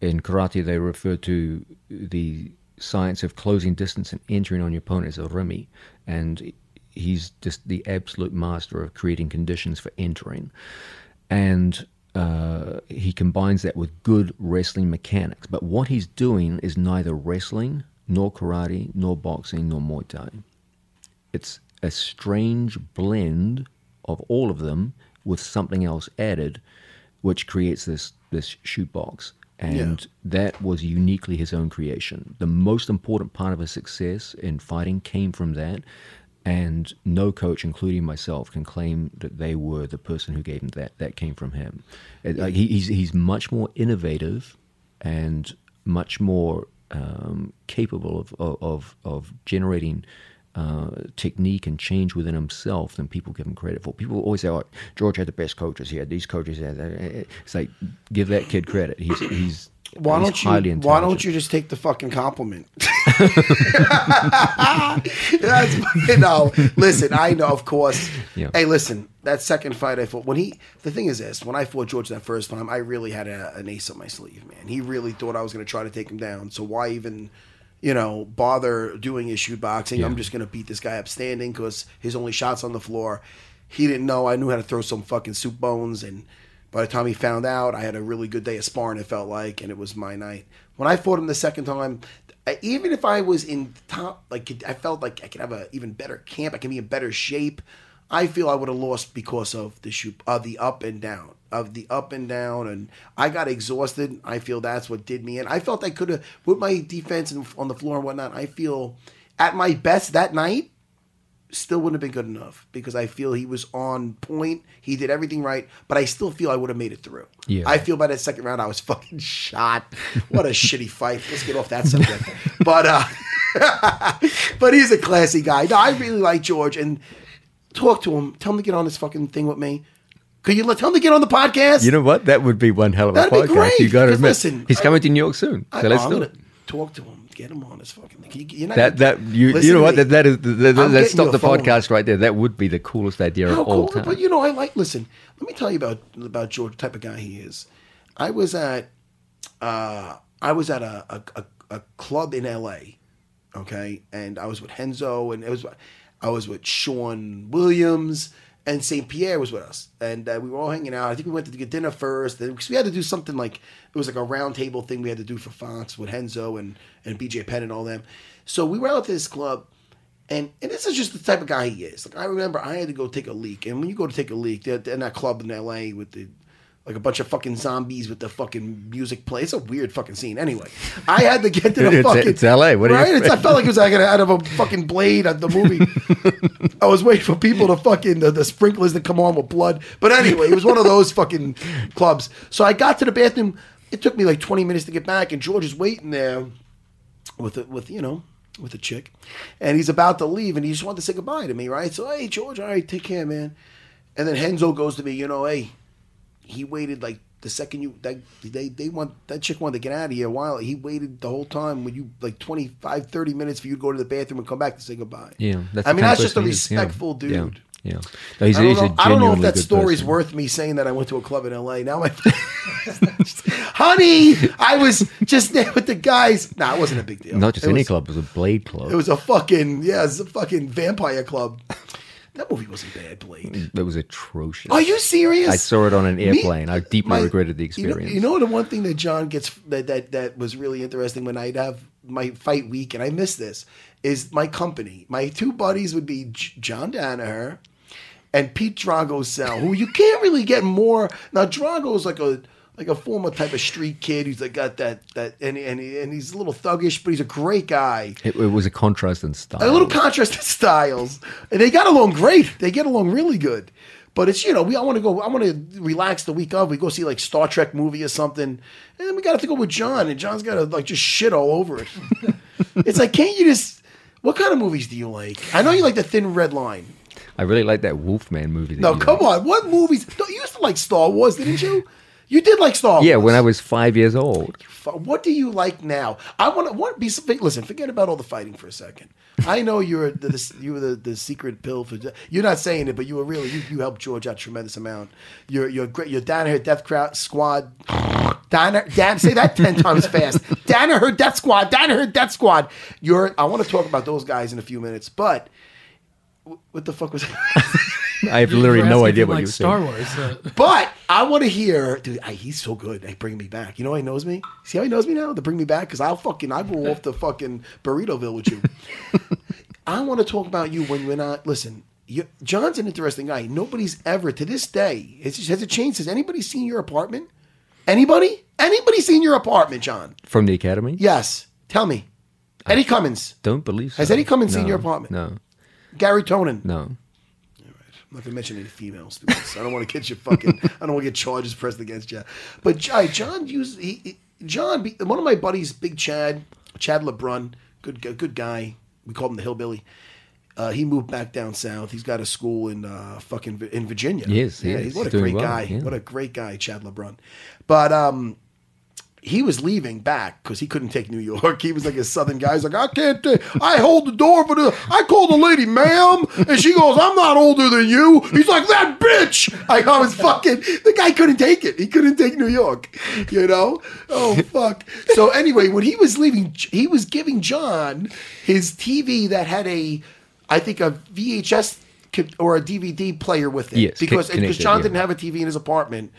In karate, they refer to the science of closing distance and entering on your opponent as irimi, and he's just the absolute master of creating conditions for entering, and. Uh, he combines that with good wrestling mechanics, but what he's doing is neither wrestling, nor karate, nor boxing, nor Muay Thai. It's a strange blend of all of them with something else added, which creates this this shootbox. And that was uniquely his own creation. The most important part of his success in fighting came from that. And no coach, including myself, can claim that they were the person who gave him that. That came from him. It- like, he, he's, he's much more innovative and much more um, capable of, of, of generating uh, technique and change within himself than people give him credit for. People always say, "Oh, George had the best coaches. He had these coaches." He had that." It's like give that kid credit. He's he's Why don't you? Why don't you just take the fucking compliment? <laughs> <laughs> That's you know. Listen, I know, of course. Yeah. Hey, listen. That second fight, I fought when he. The thing is this: when I fought George that first time, I really had a, an ace up my sleeve, man. He really thought I was going to try to take him down. So why even, you know, bother doing his shoot boxing? I'm just going to beat this guy up standing because his only shots on the floor. He didn't know I knew how to throw some fucking soup bones and. By the time he found out, I had a really good day of sparring. It felt like, and it was my night. When I fought him the second time, even if I was in top, like I felt like I could have a even better camp. I can be in better shape. I feel I would have lost because of the shoot, of the up and down, of the up and down, and I got exhausted. I feel that's what did me in. I felt I could have with my defense and on the floor and whatnot. I feel at my best that night still wouldn't have been good enough because I feel he was on point. He did everything right, but I still feel I would have made it through. Yeah. I feel by that second round I was fucking shot. What a shitty fight. Let's get off that subject. <laughs> But uh <laughs> but he's a classy guy. No, I really like George and talk to him. Tell him to get on this fucking thing with me. Could you let tell him to get on the podcast? You know what? That would be one hell of a That'd podcast. You got to admit, listen, he's I- coming to New York soon. I, So let's am do it. Talk to him. Get him on this fucking thing. You, not That that you you know what that, that is that, that, stop the phone. podcast right there. That would be the coolest idea How of all cool, time. but you know, I like. Listen, let me tell you about about George, the type of guy he is. I was at, uh, I was at a a, a, a club in L.A. Okay, and I was with Renzo, and it was, I was with Sean Williams, and Saint Pierre was with us, and uh, we were all hanging out. I think we went to get dinner first, because we had to do something like it was like a round table thing we had to do for Fox with Renzo and and BJ Penn and all them. So we were out at this club. And, and this is just the type of guy he is. Like I remember, I had to go take a leak, and when you go to take a leak, they're, they're in that club in L.A. with the like a bunch of fucking zombies with the fucking music play. It's a weird fucking scene. Anyway, I had to get to the <laughs> It's- fucking. it's LA. What do you right? It's, I felt like it was like out of a <laughs> fucking blade at the movie. I was waiting for people to fucking the, the sprinklers to come on with blood. But anyway, it was one of those fucking clubs. So I got to the bathroom. It took me like twenty minutes to get back, and George is waiting there with a, with you know with a chick, and he's about to leave, and he just wanted to say goodbye to me, right? So hey, George, all right, take care, man. And then Renzo goes to me, you know, hey, he waited like the second you that they they want that chick wanted to get out of here a while. He waited the whole time when you like 25, 30 minutes for you to go to the bathroom and come back to say goodbye. yeah, that's I mean that's just a respectful dude. Yeah, yeah. No, he's, I don't, he's know, I don't know if that story's person. worth me saying that I went to a club in L.A. Now my, <laughs> honey, I was just there with the guys. Nah, it wasn't a big deal. Not just It any was- club, it was a Blade club. It was a fucking yeah, it's a fucking vampire club. That movie wasn't bad, Blade. It was atrocious. Are you serious? I saw it on an Me- airplane. I deeply my- regretted the you know- experience. You know, the one thing that John gets that that that was really interesting when I'd have my fight week, and I missed this, is my company. My two buddies would be J- John Danaher and Pete Drago Sell, who you can't really get more. Now Drago's like a like a former type of street kid who's like got that that and and, and he's a little thuggish, but he's a great guy. it, it was a contrast in style. A little contrast in styles, and they got along great. They get along really good. But it's you know we I want to go I want to relax the week of we go see like Star Trek movie or something, and then we got to go with John and John's got to like just shit all over it. <laughs> it's like can't you just what kind of movies do you like? I know you like the Thin Red Line. I really like that Wolfman movie. That No, come like. on. What movies? No, you used to like Star Wars, didn't you? You did like Star Wars. Yeah, when I was five years old. What do you like now? I want to. What be? Listen, forget about all the fighting for a second. I know you're the, the you were the, the secret pill for. You're not saying it, but you were really you, you helped George out a tremendous amount. You're you're great. You're down here Death Crowd Squad. Danaher, Dan, say that ten <laughs> times fast. Danaher Death Squad. Danaher Death Squad. You're. I want to talk about those guys in a few minutes, but what the fuck was? <laughs> I have literally no idea what like you were Star saying. Wars. Uh, but I want to hear, dude. I, he's so good. They bring me back. You know how he knows me. See how he knows me now? To bring me back because I'll fucking I go off to fucking Burritoville with you. <laughs> I want to talk about you when we're not. Listen, you, John's an interesting guy. Nobody's ever to this day. It's, has it changed? Has anybody seen your apartment? Anybody? Anybody seen your apartment, John? From the academy? Yes. Tell me. Eddie Cummings, Don't believe so. Has Eddie Cummings seen your apartment? No, Garry Tonon. no. I'm not gonna mention any females. through. I don't want to get you fucking. I don't want to get charges pressed against you. But John used he, he- John. One of my buddies, Big Chad, Chad LeBrun, good good guy. We called him the hillbilly. Uh, he moved back down south. He's got a school in uh, fucking in Virginia. Yes, yeah. what a great well, guy. yeah. What a great guy, Chad LeBrun. But um, he was leaving back because he couldn't take New York. He was like a southern guy. He's like, I can't take, I hold the door for the, I call the lady ma'am, and she goes, I'm not older than you. He's like, that bitch. I, I was fucking, the guy couldn't take it. He couldn't take New York, you know? Oh, fuck. So anyway, when he was leaving, he was giving John his TV that had a, I think a VHS or a DVD player with it. Yes, because, because John yeah. didn't have a TV in his apartment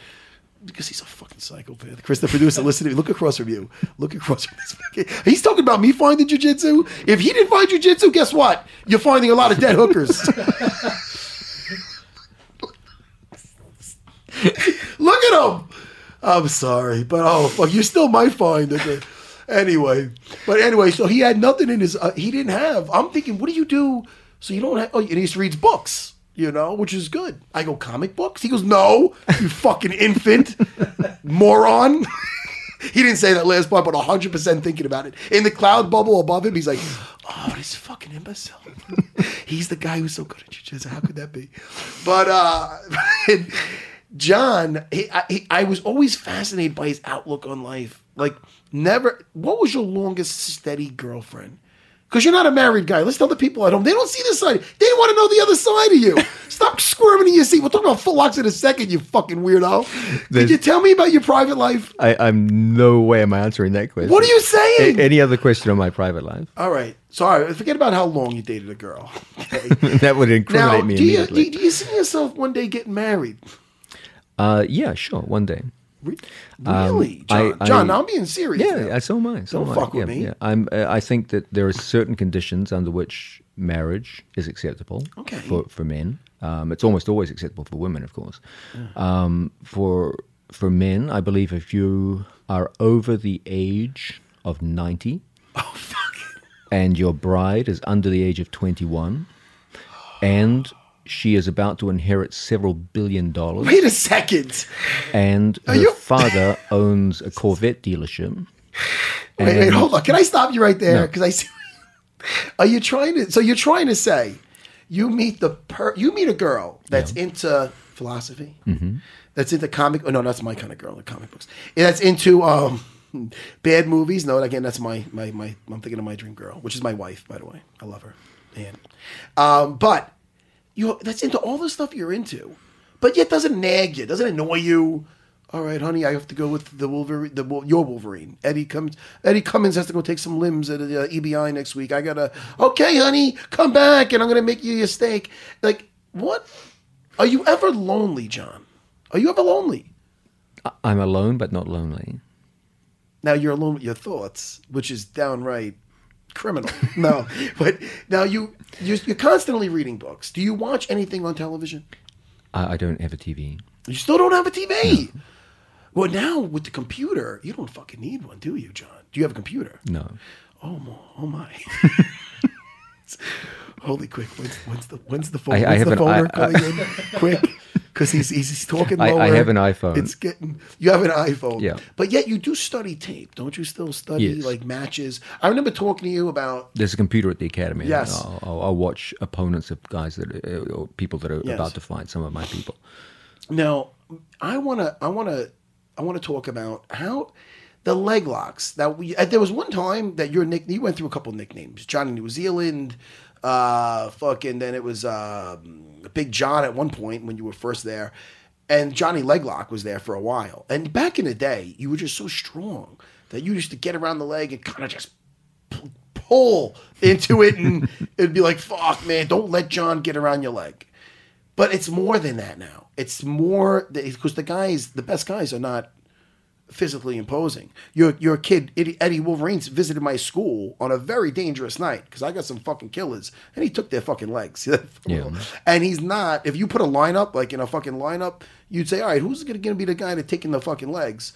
because he's a fucking psychopath. Chris, the producer, <laughs> listen to me. Look across from you. Look across from this. He's talking about me finding jujitsu. If he didn't find jujitsu, guess what? You're finding a lot of dead hookers. <laughs> Look at him. I'm sorry, but oh fuck, you still might find it. Anyway, but anyway, so he had nothing in his. Uh, he didn't have. I'm thinking, what do you do? So you don't have. Oh, and he just reads books, you know, which is good. I go comic books. He goes, no, you fucking infant, <laughs> moron. <laughs> he didn't say that last part, but 100 percent thinking about it. In the cloud bubble above him, he's like, oh, this fucking imbecile. <laughs> he's the guy who's so good at jiu-jitsu. How could that be? But uh, John, he, I, he, I was always fascinated by his outlook on life. Like, never. What was your longest steady girlfriend? Because you're not a married guy. Let's tell the people at home. They don't see this side. They want to know the other side of you. <laughs> Stop squirming in your seat. We'll talk about footlocks in a second, you fucking weirdo. Could you tell me about your private life? I, I'm no way am I answering that question. What are you saying? A- any other question on my private life? All right. Sorry. Forget about how long you dated a girl. Okay. <laughs> that would incriminate now, me do you, do you see yourself one day getting married? uh, yeah, sure, one day. Re- Really, I- John? I- John, now I'm being serious. Yeah, now. I so am I. So Don't am I. fuck with yeah, me. Yeah. I'm. Uh, I think that there are certain conditions under which marriage is acceptable. Okay. For for men, um, it's almost always acceptable for women, of course. Um, for for men, I believe if you are over the age of ninety, <laughs> Oh, and your bride is under the age of twenty-one, and she is about to inherit several billion dollars Wait a second. and her you- father <laughs> owns a Corvette dealership. Wait, wait, hold on. Can I stop you right there? No. Because I see. <laughs> Are you trying to? So you're trying to say you meet the per, you meet a girl that's into philosophy, Mm-hmm. that's into comic. Oh no, that's my kind of girl. The comic books. That's into um <laughs> bad movies. No, again, that's my my my. I'm thinking of my dream girl, which is my wife, by the way. I love her, and um, but you that's into all the stuff you're into, but yet doesn't nag you, doesn't annoy you. All right, honey, I have to go with the Wolverine, the your Wolverine. Eddie comes. Eddie Cummings has to go take some limbs at the uh, EBI next week. I gotta. Okay, honey, come back, and I'm gonna make you your steak. Like, what? Are you ever lonely, John? Are you ever lonely? I'm alone, but not lonely. Now you're alone with your thoughts, which is downright criminal. <laughs> no, <laughs> but now you you're, you're constantly reading books. Do you watch anything on television? I, I don't have a TV. You still don't have a TV. Well, now with the computer, you don't fucking need one, do you, John? Do you have a computer? No. Oh my! Oh my! <laughs> Holy quick! When's, when's the when's the phone? I- I when's have the an phoner i- coming in? Quick, because he's, he's he's talking I- lower. I have an iPhone. It's getting. You have an iPhone. Yeah. But yet you do study tape, don't you? Still study Yes. like matches. I remember talking to you about There's a computer at the academy. Yes. I'll, I'll, I'll watch opponents of guys that are, or people that are Yes. about to fight some of my people. Now, I want to, I want to, I want to talk about how the leg locks. That we uh, there was one time that your nick you went through a couple nicknames, Johnny New Zealand, uh, fucking. Then it was um, Big John at one point when you were first there, and Johnny Leglock was there for a while. And back in the day, you were just so strong that you used to get around the leg and kind of just pull into it, and <laughs> it'd be like, "Fuck, man, don't let John get around your leg." But it's more than that now. It's more because the guys, the best guys, are not physically imposing. Your your kid Eddie, Wolverines visited my school on a very dangerous night because I got some fucking killers and he took their fucking legs. <laughs> Yeah. And he's not. If you put a lineup like in a fucking lineup, you'd say, all right, who's going to be the guy to taking the fucking legs?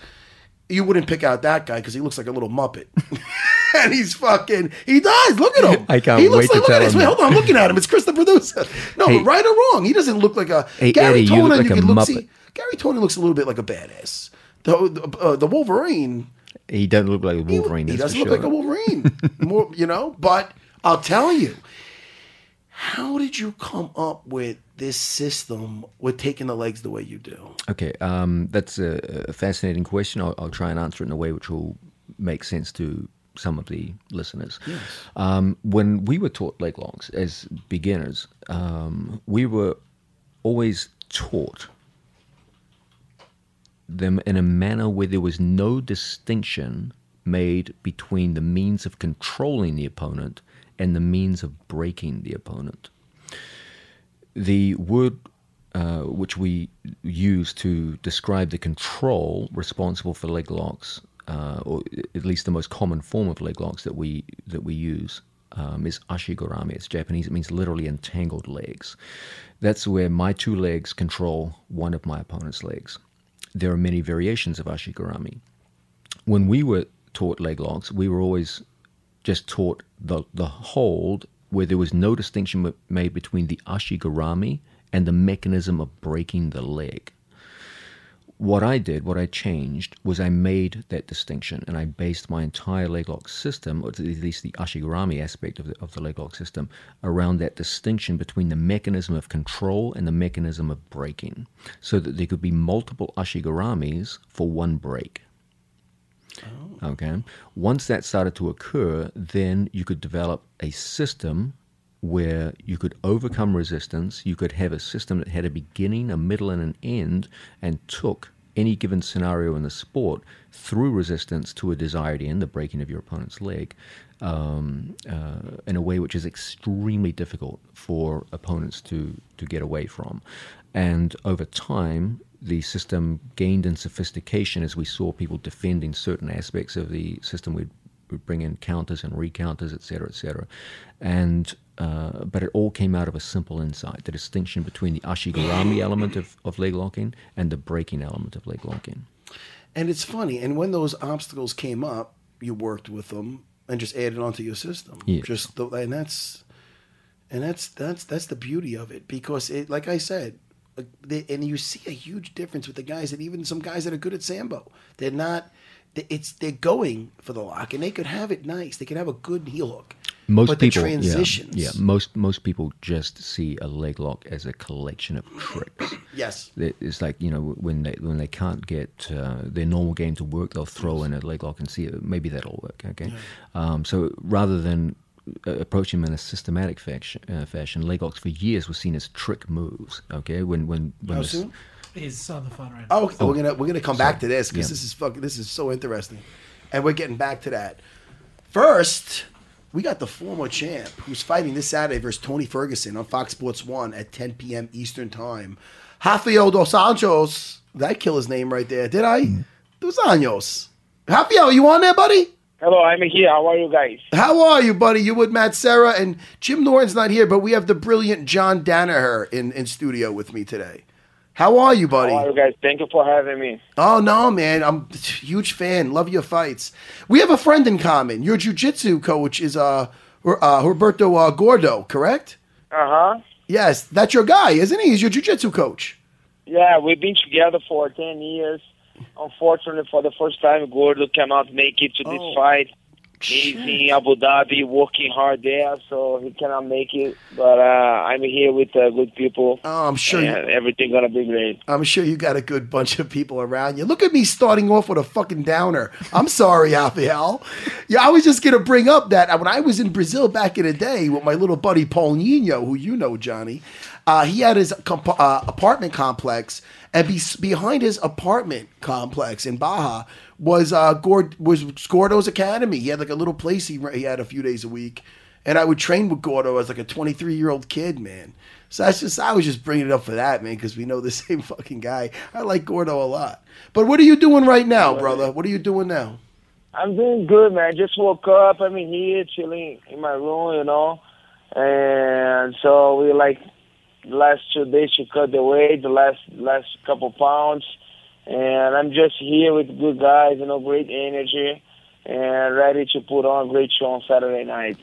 You wouldn't pick out that guy because he looks like a little muppet. <laughs> and he's fucking. He does. Look at him. <laughs> I can't he looks wait to like, look tell at him Wait, hold on. I'm looking at him. It's Chris the producer. No, Hey. but right or wrong, he doesn't look like a Hey, Gary Eddie, you look like a could look, muppet. see, Garry Tonon looks a little bit like a badass. The the, uh, the Wolverine. He doesn't look like a Wolverine. he that's doesn't look sure. like a Wolverine. <laughs> More, you know. But I'll tell you, how did you come up with this system with taking the legs the way you do? Okay, um, that's a, a fascinating question. I'll, I'll try and answer it in a way which will make sense to some of the listeners. Um, when we were taught leg locks as beginners, um, we were always taught them in a manner where there was no distinction made between the means of controlling the opponent and the means of breaking the opponent the word uh, which we use to describe the control responsible for leg locks, uh, or at least the most common form of leg locks that we that we use, um, is ashi garami. It's Japanese. It means literally entangled legs. That's where my two legs control one of my opponent's legs. There are many variations of ashi garami. When we were taught leg locks, we were always just taught the the hold where there was no distinction made between the ashi garami and the mechanism of breaking the leg. What I did, what I changed, was I made that distinction and I based my entire leg lock system, or at least the ashi garami aspect of the, of the leg lock system, around that distinction between the mechanism of control and the mechanism of breaking, so that there could be multiple ashi garamis for one break. Oh. Okay. Once that started to occur, then you could develop a system where you could overcome resistance. You could have a system that had a beginning, a middle, and an end, and took any given scenario in the sport through resistance to a desired end, the breaking of your opponent's leg, um, uh, in a way which is extremely difficult for opponents to, to get away from. And over time, the system gained in sophistication as we saw people defending certain aspects of the system. We'd, we'd bring in counters and recounters, et cetera, et cetera. And, uh, but it all came out of a simple insight the distinction between the ashi garami element of, of leg locking and the breaking element of leg locking. And it's funny. And when those obstacles came up, you worked with them and just added onto your system. Yeah. Just the, and that's and that's that's that's the beauty of it because it, like I said, and you see a huge difference with the guys and even some guys that are good at sambo. They're not. It's they're going for the lock and they could have it nice. They could have a good heel hook. Most but people, the yeah, transitions. yeah, most most people just see a leg lock as a collection of tricks. <coughs> Yes. It's like you know when they when they can't get uh, their normal game to work, they'll throw in a leg lock and see maybe that'll work. Okay, um, so rather than uh, approaching them in a systematic fashion, uh, fashion, leg locks for years were seen as trick moves. Okay, when when when How this- soon? He's on the phone right now. Oh, okay. we're gonna we're gonna come back to this because Yeah. this is fucking this is so interesting, and we're getting back to that. First, we got the former champ who's fighting this Saturday versus Tony Ferguson on Fox Sports One at 10 p.m. Eastern Time. Rafael dos Anjos. Did I kill his name right there? Did I? Mm. Dos Anjos. Rafael, you on there, buddy? Hello, I'm here. How are you guys? How are you, buddy? You with Matt Serra and Jim Norton's not here, but we have the brilliant John Danaher in, in studio with me today. How are you, buddy? How are you guys? Thank you for having me. Oh no, man! I'm a huge fan. Love your fights. We have a friend in common. Your jujitsu coach is uh, uh Roberto uh, Gordo, correct? Uh huh. Yes, that's your guy, isn't he? He's your jujitsu coach. Yeah, we've been together for 10 years. Unfortunately, for the first time, Gordo cannot make it to Oh, this fight. He's in Abu Dhabi working hard there, so he cannot make it. But uh, I'm here with uh, good people. Oh, I'm sure. and You, everything gonna be great. I'm sure you got a good bunch of people around you. Look at me starting off with a fucking downer. I'm sorry, <laughs> Rafael. Yeah, I was just gonna bring up that when I was in Brazil back in the day with my little buddy Paul Nino, who you know, Johnny. Uh, he had his comp- uh, apartment complex, and be- behind his apartment complex in Barra was uh, Gord- was Gordo's Academy. He had like a little place he, he had a few days a week, and I would train with Gordo as like a 23 year old kid, man. So that's just I was just bringing it up for that, man, because we know the <laughs> same fucking guy. I like Gordo a lot. But what are you doing right now, brother? What are you doing now? I'm doing good, man. I just woke up. I'm in here chilling in my room, you know. And so we like last two days to cut the weight, the last last couple pounds. And I'm just here with good guys, you know, great energy, and ready to put on a great show on Saturday night.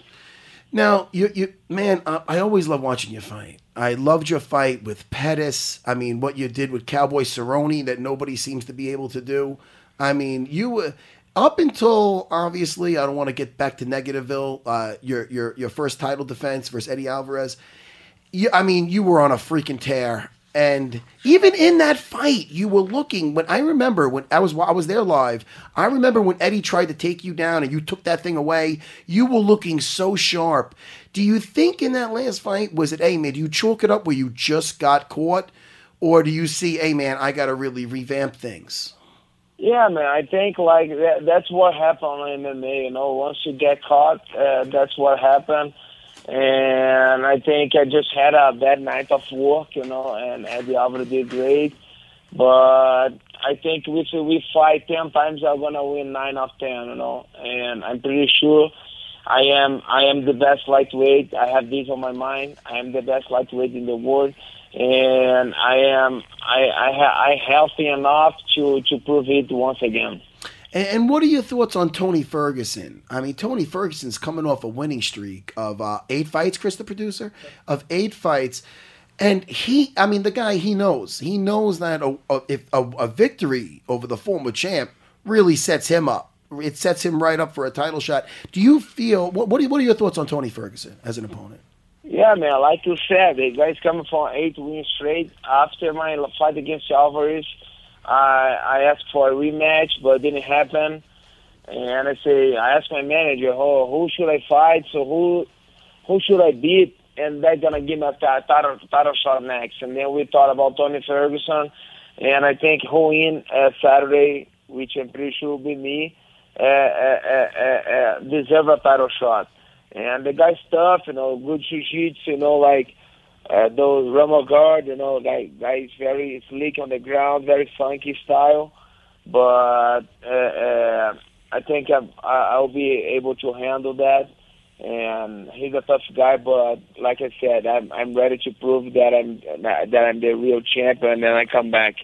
Now, you, you, man, I, I always love watching you fight. I loved your fight with Pettis. I mean, what you did with Cowboy Cerrone that nobody seems to be able to do. I mean, you were up until obviously. I don't want to get back to Negativeville. Uh, your your your first title defense versus Eddie Alvarez. You, I mean, you were on a freaking tear. And even in that fight, you were looking. When I remember when I was I was there live, I remember when Eddie tried to take you down and you took that thing away. You were looking so sharp. Do you think in that last fight was it, hey man, do you chalk it up where you just got caught, or do you see, hey man, I got to really revamp things? Yeah, man. I think like that, that's what happened in MMA. You know, once you get caught, uh, that's what happened. And I think I just had a bad night of work, you know, and Eddie Alvarez did great. But I think if we fight ten times, I'm gonna win nine of ten, you know. And I'm pretty sure I am. I am the best lightweight. I have this on my mind. I am the best lightweight in the world, and I am. I I, ha- I healthy enough to to prove it once again. And, and what are your thoughts on Tony Ferguson? I mean, Tony Ferguson's coming off a winning streak of uh, eight fights, Chris, the producer, of eight fights. And he, I mean, the guy, he knows. He knows that a, a, if a, a victory over the former champ really sets him up. It sets him right up for a title shot. Do you feel, what, what, are, what are your thoughts on Tony Ferguson as an opponent? Yeah, man. Like you said, the guy's coming from eight wins straight. After my fight against Alvarez, I I asked for a rematch, but it didn't happen. And I say, I asked my manager, who who should I fight? So who who should I beat? And they're gonna give me a title title shot next. And then we thought about Tony Ferguson, and I think who win uh, Saturday, which I'm pretty sure will be me, uh, uh, uh, uh, uh, deserve a title shot. And the guy's tough, you know, good jiu-jitsu, you know, like uh, those Ramo guard, you know, guy guy is very slick on the ground, very funky style. But uh, uh, I think I- I'll be able to handle that. And he's a tough guy, but like I said, I'm I'm ready to prove that I'm that I'm the real champion, and then I come back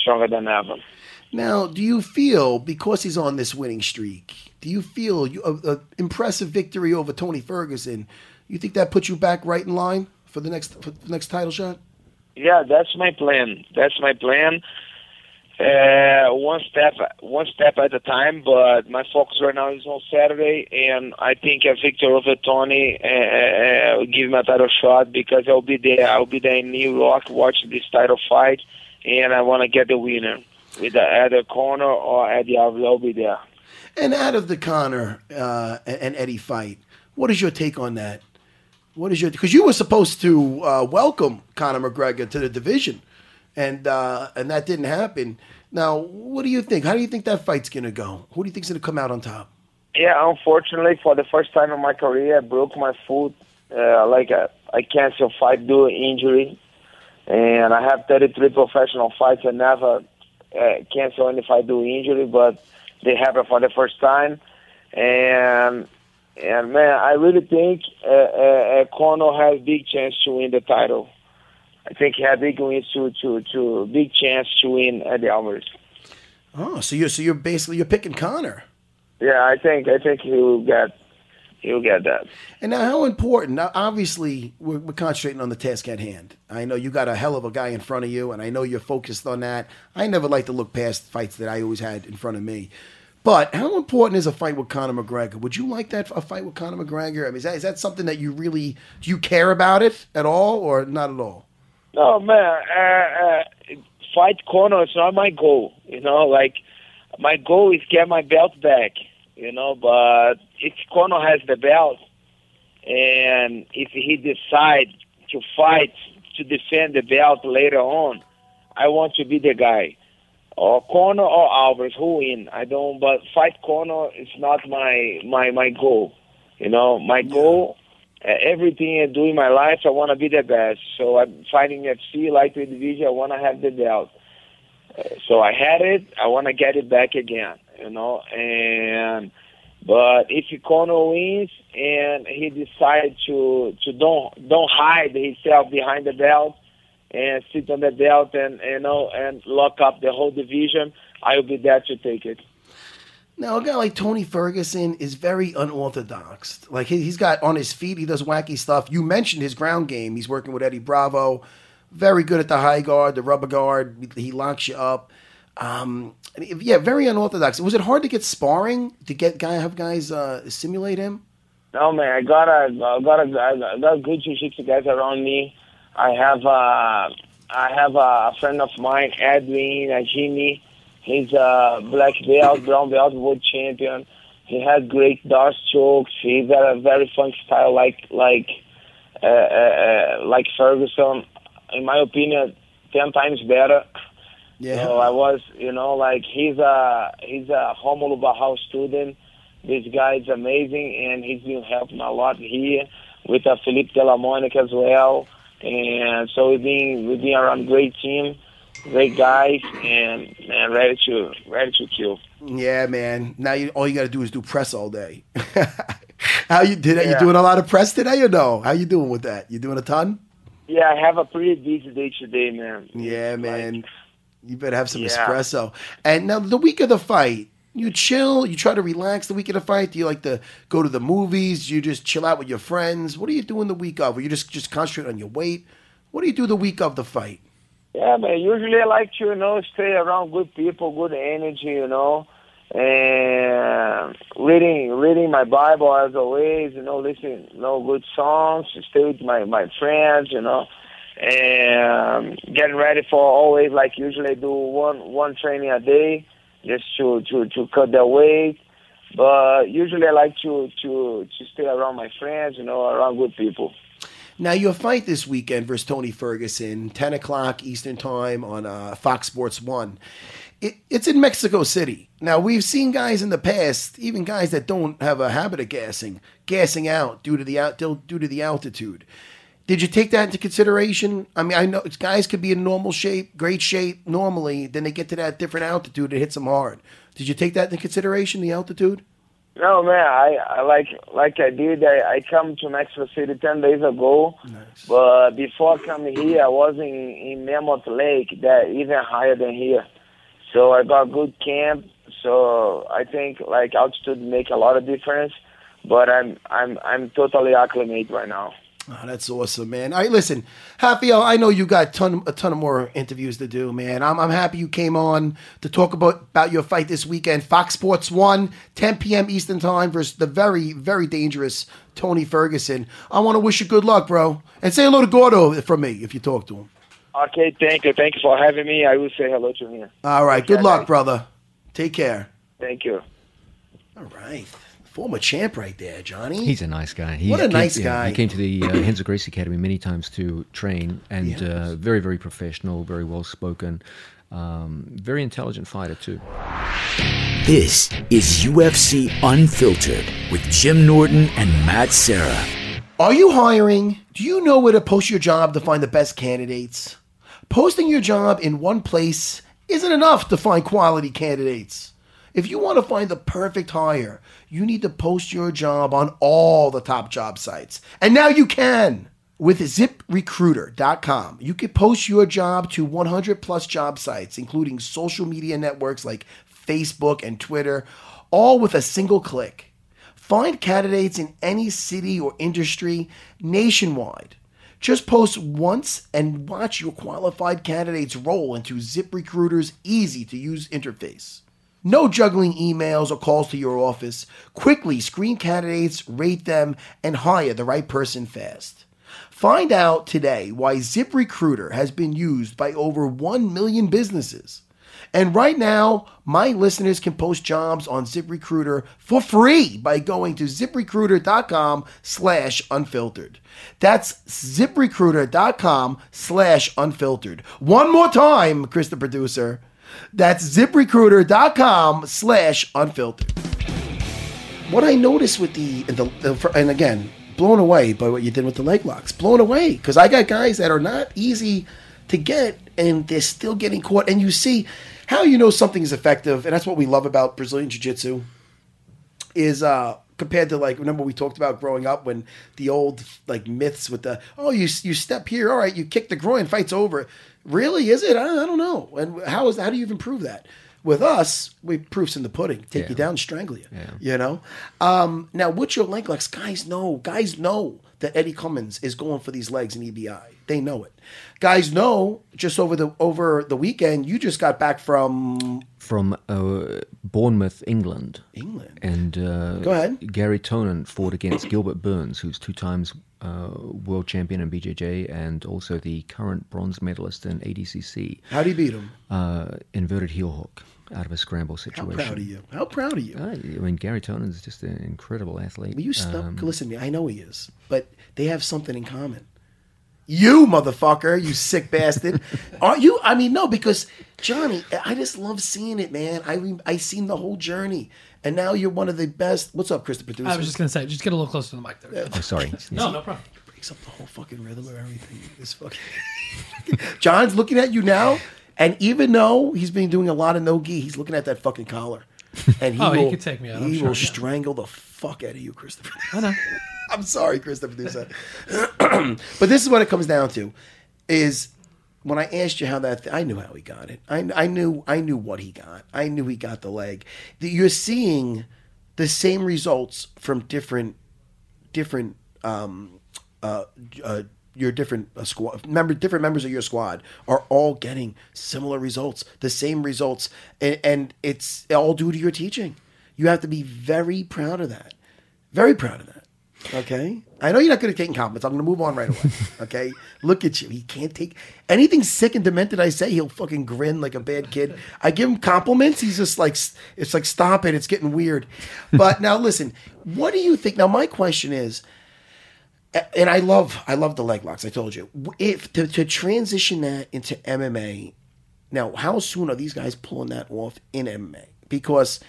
stronger than ever. Now, do you feel because he's on this winning streak? Do you feel you a, a impressive victory over Tony Ferguson? You think that puts you back right in line for the next for the next title shot? Yeah, that's my plan. That's my plan. Uh, one step, one step at a time. But my focus right now is on Saturday, and I think a victory over Tony uh, uh, will give me a title shot because I'll be there. I'll be there in New York watching this title fight, and I want to get the winner with either Conor or Eddie Alvarez. I'll be there. And out of the Conor uh, and Eddie fight, what is your take on that? What is your because you were supposed to uh, welcome Conor McGregor to the division, and uh, and that didn't happen. Now, what do you think? How do you think that fight's gonna go? Who do you think's gonna come out on top? Yeah, unfortunately, for the first time in my career, I broke my foot. Uh, like a, I canceled fight due injury, and I have 33 professional fights. I never uh, cancel any fight due injury, but they happened for the first time. And and man, I really think uh, uh, uh, Conor has big chance to win the title. I think he has big wins to to to big chance to win at the Alvarez. Oh, so you're so you're basically you're picking Conor. Yeah, I think I think he will get he'll get that. And now, how important? Now, obviously, we're, we're concentrating on the task at hand. I know you got a hell of a guy in front of you, and I know you're focused on that. I never like to look past fights that I always had in front of me. But how important is a fight with Conor McGregor? Would you like that a fight with Conor McGregor? I mean, is that, is that something that you really do you care about it at all, or not at all? No, man. Uh, uh, fight Conor is not my goal. You know, like my goal is get my belt back. You know, but if Conor has the belt, and if he decides to fight to defend the belt later on, I want to be the guy. Or Conor or Alvarez, who win? I don't. But fight Conor is not my my my goal. You know, my goal. Uh, everything I do in my life, I want to be the best. So I'm fighting FC lightweight division. I want to have the belt. Uh, so I had it. I want to get it back again. You know, and but if Conor wins and he decides to to don't don't hide himself behind the belt and sit on the belt and you know and lock up the whole division, I will be there to take it. Now, a guy like Tony Ferguson is very unorthodox. Like he, he's got on his feet, he does wacky stuff. You mentioned his ground game. He's working with Eddie Bravo. Very good at the high guard, the rubber guard. He locks you up. Um, yeah, very unorthodox. Was it hard to get sparring to get guy have guys uh, simulate him? No man, I got a I got a I got good jiu-jitsu guys around me. I have uh, I have a friend of mine, Edwin Najmi. He's a black belt, brown belt, world champion. He has great dart strokes. He's got a very fun style, like like uh, uh, uh, like Ferguson. In my opinion, ten times better. Yeah. So I was, you know, like he's a he's a Romulo Barral student. This guy is amazing, and he's been helping a lot here with uh, Felipe Della Monica as well. And so we've been we've been around great team, great guys, and man, ready to ready to kill. Yeah, man. Now you all you got to do is do press all day. <laughs> How you did? Yeah. You doing a lot of press today or no? How you doing with that? You doing a ton? Yeah, I have a pretty busy day today, man. Yeah, man. Like, You better have some Yeah. espresso. And now the week of the fight, you chill. You try to relax the week of the fight. Do you like to go to the movies? Do you just chill out with your friends? What do you do in the week of? Or you just just concentrate on your weight? What do you do the week of the fight? Yeah, man. Usually I like to, you know, stay around good people, good energy, you know, and reading reading my Bible as always, you know, listening, you know, good songs, stay with my my friends, you know, and getting ready for always like usually do one one training a day just to to to cut the weight. But usually I like to to to stay around my friends, you know, around good people. Now your fight this weekend versus Tony Ferguson, ten o'clock Eastern time on uh, Fox Sports One. It, it's in Mexico City. Now we've seen guys in the past, even guys that don't have a habit of gassing, gassing out due to the out due to the altitude. Did you take that into consideration? I mean, I know guys could be in normal shape, great shape normally, then they get to that different altitude, it hits them hard. Did you take that into consideration, the altitude? No man, I, I like like I did. I, I come to Mexico City ten days ago, but before coming here, I was in in Mammoth Lake, that even higher than here. So I got good camp. So I think like altitude make a lot of difference. But I'm I'm I'm totally acclimated right now. Oh, that's awesome, man. All right, listen, Rafael, I know you got ton, a ton of more interviews to do, man. I'm, I'm happy you came on to talk about, about your fight this weekend. Fox Sports 1, 10 p.m. Eastern Time versus the very, very dangerous Tony Ferguson. I want to wish you good luck, bro. And say hello to Gordo from me if you talk to him. Okay, thank you, thank you for having me. I will say hello to him. All right, good luck, brother. Take care. Thank you. All right. Former champ right there, Johnny. He's a nice guy. He What a came- nice yeah, guy. He came to the uh, Renzo Gracie Academy many times to train, and Yes. uh, very, very professional, very well spoken, um, very intelligent fighter too. This is UFC Unfiltered with Jim Norton and Matt Serra. Are you hiring? Do you know where to post your job to find the best candidates? Posting your job in one place isn't enough to find quality candidates. If you want to find the perfect hire, you need to post your job on all the top job sites. And now you can. With ziprecruiter.com, you can post your job to 100 plus job sites, including social media networks like Facebook and Twitter, all with a single click. Find candidates in any city or industry nationwide. Just post once and watch your qualified candidates roll into ZipRecruiter's easy to use interface. No juggling emails or calls to your office. Quickly screen candidates, rate them, and hire the right person fast. Find out today why ZipRecruiter has been used by over 1 million businesses. And right now, my listeners can post jobs on ZipRecruiter for free by going to ziprecruiter.com slash unfiltered. That's ziprecruiter.com slash unfiltered. One more time, Chris the producer. That's ziprecruiter.com slash unfiltered. What I noticed with the, the, and again, blown away by what you did with the leg locks. Blown away because I got guys that are not easy to get and they're still getting caught. And you see how you know something is effective, and that's what we love about Brazilian Jiu Jitsu. Is uh compared to like remember we talked about growing up when the old like myths with the oh you you step here all right you kick the groin fights over really? Is it? I, I don't know. And how is how do you even prove that? With us we proofs in the pudding. Take you down strangle you you know? Um now with your leg locks guys know guys know that Eddie Cummings is going for these legs in EBI they know it guys know just over the over the weekend you just got back from From uh, Bournemouth, England. England And uh, Go ahead. Garry Tonon fought against Gilbert Burns, who's two times uh, world champion in BJJ and also the current bronze medalist in ADCC. how do you beat him Uh, inverted heel hook out of a scramble situation. how proud of you how proud of you I, I mean, Garry Tonon is just an incredible athlete. Will you stop? Um, listen to me. I know he is, but they have something in common. You motherfucker, you sick bastard. <laughs> Aren't you? I mean, no, because Johnny, I just love seeing it, man. I re- I seen the whole journey, and now you're one of the best. What's up, Chris, the producer? I was just gonna say, just get a little closer to the mic there. oh, sorry. <laughs> No, no problem. breaks up the whole fucking rhythm of everything. This fucking <laughs> John's looking at you now, and even though he's been doing a lot of no gi, he's looking at that fucking collar, and he Oh, he will could take me out, I'm He sure, will yeah. strangle the fuck out of you, Christopher. I know. <laughs> I'm sorry, Chris, the producer. but this is what it comes down to: is when I asked you how that, I knew how he got it. I, I knew, I knew what he got. I knew he got the leg. That You're seeing the same results from different, different, um, uh, uh, your different uh, squad member, different members of your squad are all getting similar results, the same results, and, and it's all due to your teaching. You have to be very proud of that. Very proud of that. Okay. I know you're not good at taking compliments. I'm going to move on right away. <laughs> Okay. Look at you. He can't take anything sick and demented I say. He'll fucking grin like a bad kid. I give him compliments. He's just like, it's like, stop it. It's getting weird. But now listen, what do you think? Now, my question is, and I love, I love the leg locks. I told you, if to, to transition that into MMA. Now, how soon are these guys pulling that off in MMA? Because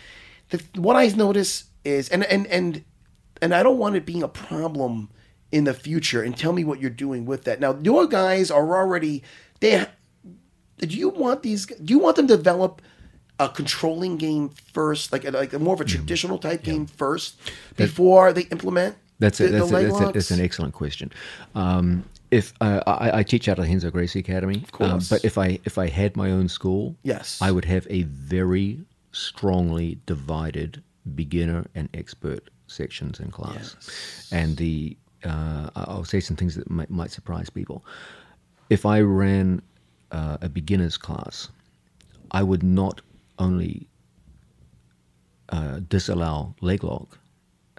the, what I notice is, and and and and I don't want it being a problem in the future. And tell me what you're doing with that. Now, your guys are already they. Do you want these? Do you want them to develop a controlling game first, like a, like a more of a traditional type game first, before they implement? That's the, a, that's, the a, that's, a, that's an excellent question. Um, if uh, I, I teach out of the Renzo Gracie Academy, of course. but if I if I had my own school, Yes. I would have a very strongly divided beginner and expert sections in class, and the uh, I'll say some things that might, might surprise people. If I ran uh, a beginners class, I would not only uh, disallow leg lock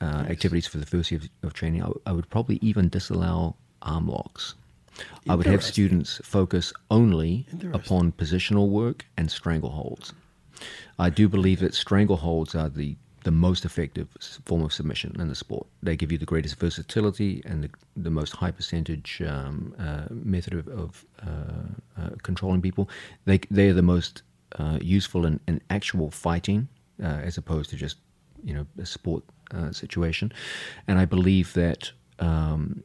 uh, activities for the first year of, of training. I, w- I would probably even disallow arm locks. I would have students focus only upon positional work and strangleholds. I do believe that strangleholds are the, the most effective form of submission in the sport. They give you the greatest versatility and the, the most high percentage um, uh, method of, of uh, uh, controlling people. They, they are the most uh, useful in, in actual fighting uh, as opposed to just you know a sport uh, situation. And I believe that um,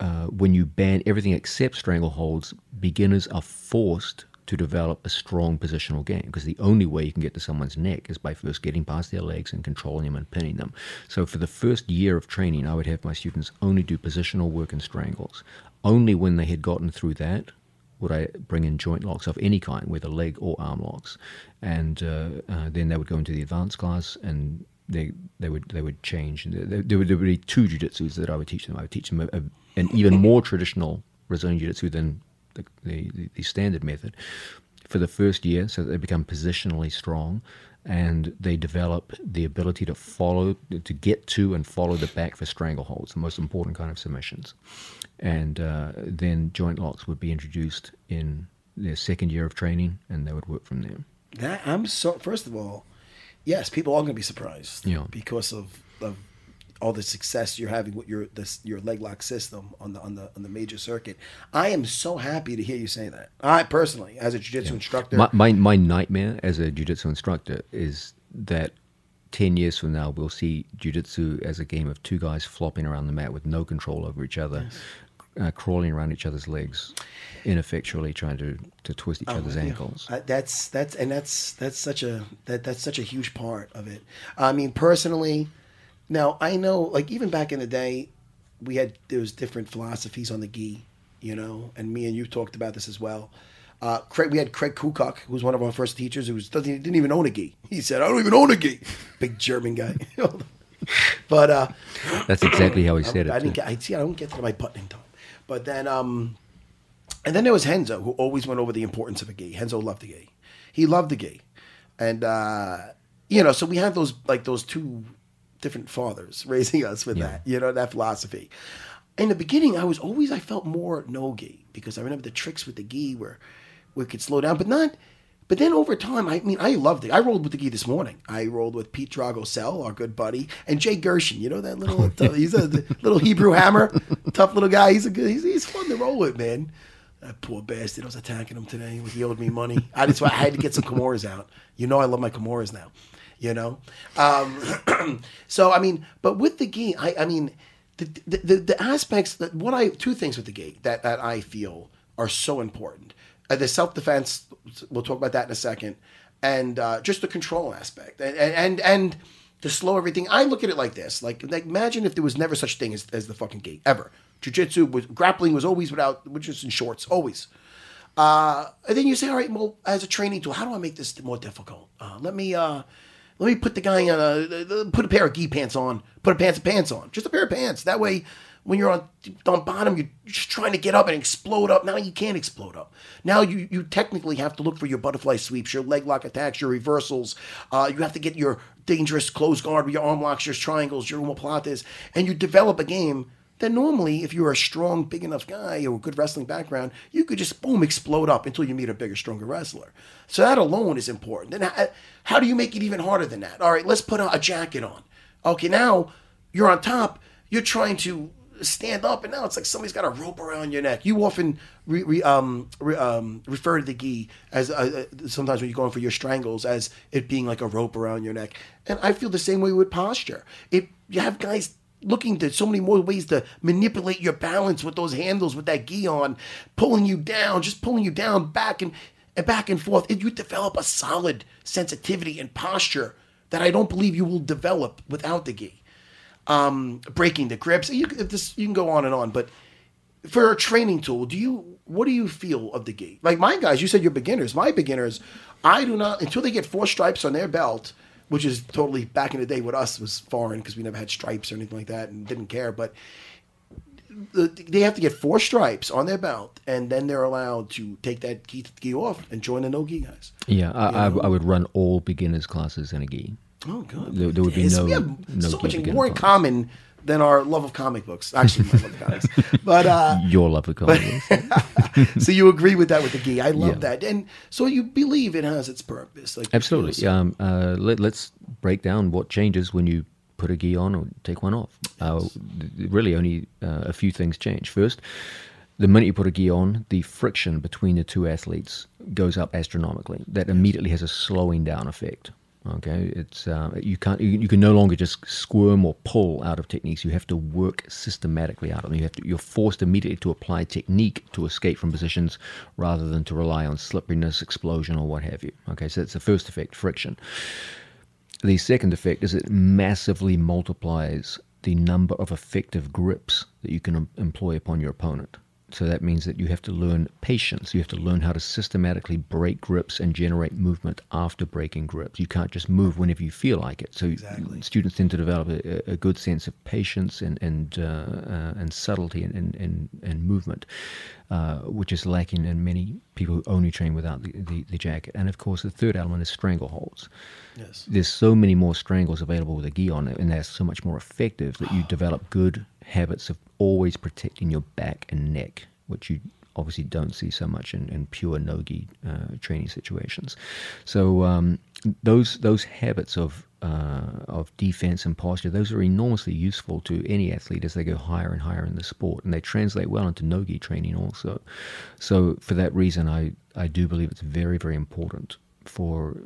uh, when you ban everything except strangleholds, beginners are forced to develop a strong positional game because the only way you can get to someone's neck is by first getting past their legs and controlling them and pinning them. So for the first year of training, I would have my students only do positional work and strangles. Only when they had gotten through that would I bring in joint locks of any kind, whether leg or arm locks, and uh, uh, then they would go into the advanced class and they they would they would change. There, there would, there would be two jujitsus that I would teach them. I would teach them a, a, an even more traditional Brazilian jiu-jitsu than the, the, the standard method for the first year, so that they become positionally strong and they develop the ability to follow, to get to and follow the back for strangleholds, the most important kind of submissions. And uh, then joint locks would be introduced in their second year of training, and they would work from there. That I'm so. First of all, yes, people are going to be surprised. Yeah. Because of, of all the success you're having with your this your leg lock system on the on the on the major circuit. I am so happy to hear you say that. I personally, as a jiu-jitsu instructor, My, my my nightmare as a jiu-jitsu instructor is that 10 years from now we'll see jiu-jitsu as a game of two guys flopping around the mat with no control over each other uh, crawling around each other's legs ineffectually trying to, to twist each other's Yeah. ankles Uh, that's that's and that's that's such a that that's such a huge part of it. I mean, personally, now I know like even back in the day, we had there was different philosophies on the gi, you know, and me and you talked about this as well. Uh, Craig, we had Craig Kukuk, who was one of our first teachers, who was doesn't he didn't even own a gi. He said, "I don't even own a gi." <laughs> Big German guy. <laughs> but uh, that's exactly how he said I it I didn't too. get. I see. I don't get to my button in time. But then, um, and then there was Renzo, who always went over the importance of a gi. Renzo loved the gi. He loved the gi, and uh, you know, so we had those like those two different fathers <laughs> raising us with Yeah. that. You know, that philosophy. In the beginning, I was always I felt more no gi because I remember the tricks with the gi where we could slow down, but not. But then over time, I mean, I loved it. I rolled with the gi this morning. I rolled with Pete Dragosel, our good buddy, and Jay Gershon. You know that little, oh, he's a little Hebrew hammer, <laughs> tough little guy. He's a good, he's, he's fun to roll with, man. That poor bastard. I was attacking him today. He owed me money. I just, I had to get some Kimuras out. You know, I love my Kimuras now. You know, um, <clears throat> so I mean, but with the gi, I, I mean, the, the the the aspects that what I two things with the gi that that I feel are so important. Uh, the self defense. We'll talk about that in a second, and uh, just the control aspect, and and and to slow everything. I look at it like this: like, like imagine if there was never such thing as, as the fucking gi ever. Jiu-jitsu was grappling was always without, which is in shorts, always. Uh, and then you say, all right, well, as a training tool, how do I make this more difficult? Uh, let me uh, let me put the guy on a put a pair of gi pants on, put a pants of pants on, just a pair of pants. That way, when you're on on bottom, you're just trying to get up and explode up. Now you can't explode up. Now you you technically have to look for your butterfly sweeps, your leg lock attacks, your reversals. Uh, you have to get your dangerous close guard your arm locks, your triangles, your omoplatas, and you develop a game that normally, if you're a strong, big enough guy or a good wrestling background, you could just boom explode up until you meet a bigger, stronger wrestler. So that alone is important. And how, how do you make it even harder than that? All right, let's put a, a jacket on. Okay, now you're on top. You're trying to stand up, and now it's like somebody's got a rope around your neck. You often re, re, um, re, um, refer to the gi as uh, uh, sometimes when you're going for your strangles as it being like a rope around your neck. And I feel the same way with posture. It you have guys looking to so many more ways to manipulate your balance with those handles with that gi on, pulling you down, just pulling you down back and, and back and forth. And you develop a solid sensitivity and posture that I don't believe you will develop without the gi. Um, breaking the grips, you, this, you can go on and on, but for a training tool, do you what do you feel of the gi? Like my guys, you said you're beginners. My beginners, I do not until they get four stripes on their belt, which is totally back in the day with us was foreign because we never had stripes or anything like that and didn't care. But the, they have to get four stripes on their belt, and then they're allowed to take that gi, gi off and join the no gi guys. yeah I, I, I would run all beginners classes in a gi Oh god, There- there would be no- we have no so gi much more in common than our love of comic books. Actually, my love of comics, but. uh <laughs> your love of comedy <laughs> so you agree with that with the gi. I love Yeah. that. And so you believe it has its purpose. Like Absolutely. Um, uh, let, let's break down what changes when you put a gi on or take one off. Uh, really, only uh, a few things change. First, the minute you put a gi on, the friction between the two athletes goes up astronomically. That immediately has a slowing down effect. Okay, it's uh, you can't you, you can no longer just squirm or pull out of techniques. You have to work systematically out of them. You have to you're forced immediately to apply technique to escape from positions rather than to rely on slipperiness, explosion, or what have you. Okay, so that's the first effect, friction. The second effect is it massively multiplies the number of effective grips that you can em- employ upon your opponent. So that means that you have to learn patience. You have to learn how to systematically break grips and generate movement after breaking grips. You can't just move whenever you feel like it. So Exactly. students tend to develop a, a good sense of patience and and uh, uh, and subtlety and and, and, and movement, uh, which is lacking in many people who only train without the, the, the jacket. And of course, the third element is strangleholds Yes. there's so many more strangles available with a gi on, and they're so much more effective that you <sighs> develop good habits of always protecting your back and neck, which you obviously don't see so much in, in pure nogi uh, training situations. So um, those those habits of uh, of defense and posture, those are enormously useful to any athlete as they go higher and higher in the sport, and they translate well into nogi training also. So for that reason, I I do believe it's very very important for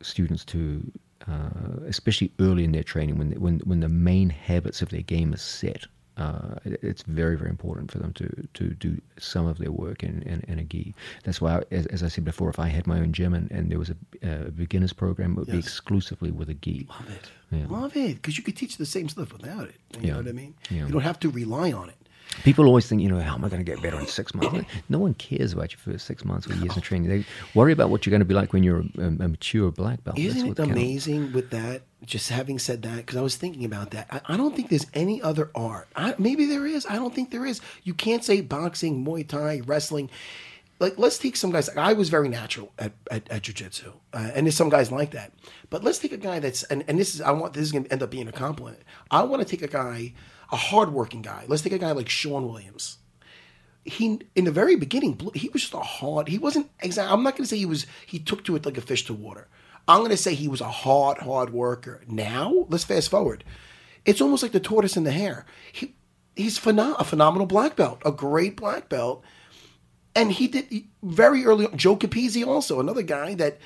students to uh, especially early in their training, when when when the main habits of their game is set, uh, it's very very important for them to to do some of their work in in, in a gi. That's why, I, as, as I said before, if I had my own gym and, and there was a, a beginners program, it would be exclusively with a gi. Love it. Yeah. Love it. Because you could teach the same stuff without it. You Yeah. know what I mean? Yeah. You don't have to rely on it. People always think, you know, how am I going to get better in six months? No one cares about your first six months or years of training. They worry about what you're going to be like when you're a, a mature black belt. Isn't it counts. amazing with that? Just having said that, because I was thinking about that. I, I don't think there's any other art. I, maybe there is. I don't think there is. You can't say boxing, Muay Thai, wrestling. Like, let's take some guys. I was very natural at, at, at jiu-jitsu. Uh, and there's some guys like that. But let's take a guy that's, and, and this is, I want, this is going to end up being a compliment. I want to take a guy, a hardworking guy. Let's take a guy like Sean Williams. He in the very beginning he was just a hard he wasn't exactly i'm not going to say he was he took to it like a fish to water. I'm going to say he was a hard hard worker. Now let's fast forward. It's almost like the tortoise and the hare. He he's phenom- a phenomenal black belt a great black belt. And he did very early on, joe capizzi also another guy that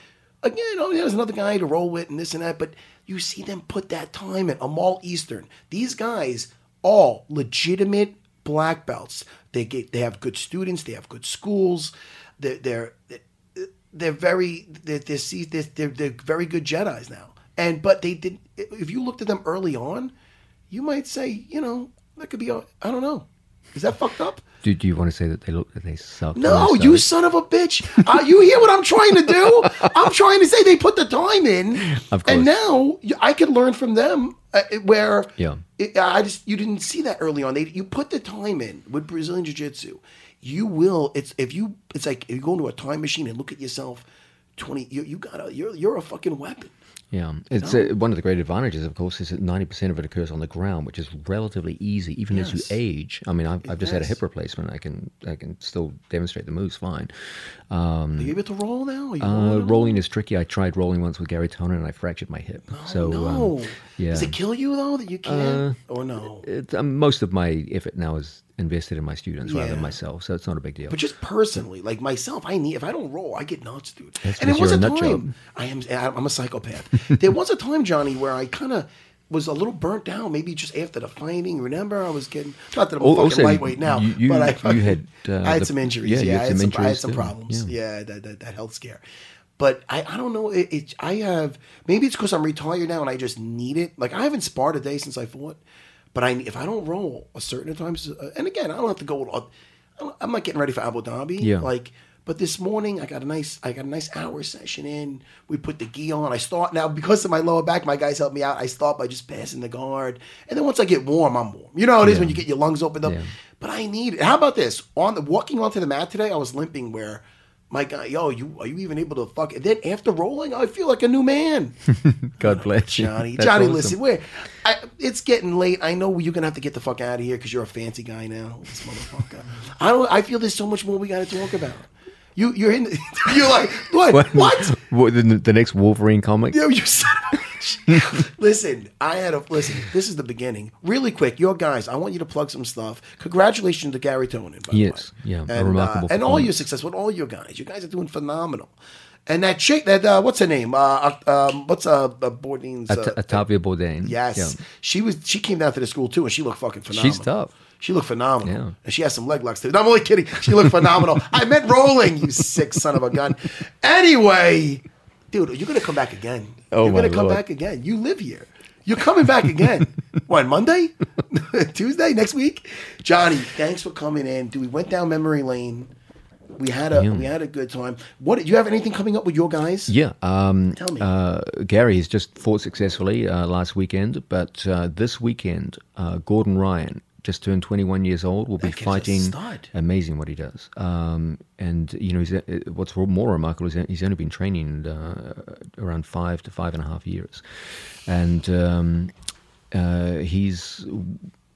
again you there's another guy to roll with and this and that but you see them put that time in. Amal Easton. These guys all legitimate black belts they get they have good students they have good schools they're they're, they're very they're, they're, see- they're, they're, they're very good jedis now and but they did if you looked at them early on you might say you know that could be I don't know is that fucked up Do, do you want to say that they look that they suck? no, you son of a bitch. Uh, you hear what I'm trying to do? I'm trying to say they put the time in. Of And now I could learn from them uh, where Yeah. It, I just you didn't see that early on. They you put the time in with Brazilian Jiu-Jitsu. You will it's if you it's like if you go into a time machine and look at yourself 20 you you got to you're you're a fucking weapon. Yeah, it's uh, one of the great advantages, of course, is that ninety percent of it occurs on the ground, which is relatively easy, even as you age. I mean, I've, I've just had a hip replacement; I can I can still demonstrate the moves fine. Um, Are you able to roll now? Uh, rolling rolling is tricky. I tried rolling once with Garry Tonon, and I fractured my hip. so no. um, yeah, Does it kill you though that you can't or no? It, um, most of my effort now is invested in my students rather than myself, so it's not a big deal. But just personally, like myself, I need if I don't roll, I get nuts, dude. That's and there was a time job. I am I'm a psychopath. <laughs> there was a time, Johnny, where I kind of was a little burnt down. Maybe just after the fighting. Remember, I was getting not that I'm a fucking lightweight now, you- you- but I, you had, <laughs> uh, I had the- some injuries. yeah, Yeah, you I, had some some, I had some problems. Yeah. Yeah, that, that that health scare. But I, I don't know. It, it I have maybe it's because I'm retired now and I just need it. Like I haven't sparred a day since I fought. But I if I don't roll a certain times, uh, and again I don't have to go. I'm- I'm not getting ready for Abu Dhabi. Yeah. Like, but this morning I got a nice I got a nice hour session in. We put the gi on. I start now because of my lower back. My guys help me out. I start by just passing the guard, and then once I get warm, I'm warm. You know how it is when you get your lungs opened up. Yeah. But I need it. How about this? On the walking onto the mat today, I was limping. Where my guy, yo, you are you even able to fuck? And then after rolling, I feel like a new man. <laughs> God bless you, Johnny. That's Johnny, awesome. listen, we're, it's getting late. I know you're gonna have to get the fuck out of here because you're a fancy guy now. This motherfucker. I don't. I feel there's so much more we got to talk about. You, you're in. <laughs> You're like what? What? What, the, the next Wolverine comic? Yo, you son of a bitch. <laughs> Listen, I had a listen. This is the beginning. Really quick, your guys. I want you to plug some stuff. Congratulations to Garry Tonon. By Yes, the way. yeah, and, remarkable uh, and all your success with all your guys. You guys are doing phenomenal. And that chick, that uh, what's her name? Uh, uh, um, what's uh, uh Bourdain's? At- Uh, Ottavia Bourdain. Yes, Yeah. she was. She came down to the school too, and she looked fucking phenomenal. She's tough. She looked phenomenal, Yeah. and she has some leg locks too. No, I'm only kidding. She looked phenomenal. <laughs> I meant rolling, you sick son of a gun. Anyway, dude, you're gonna come back again. Oh, you're gonna come Lord. back again. You live here. You're coming back again. <laughs> what Monday, <laughs> Tuesday, next week? Johnny, thanks for coming in. Dude, we went down memory lane. We had a Yeah. we had a good time. What do you have anything coming up with your guys? Yeah. Um, Tell me. Uh, Garry has just fought successfully uh, last weekend, but uh, this weekend, uh, Gordon Ryan, just turned 21 years old, will be That a fighting. Amazing what he does. Um, and, you know, he's, uh, what's more remarkable is he's only been training uh, around five to five and a half years. And um, uh, he's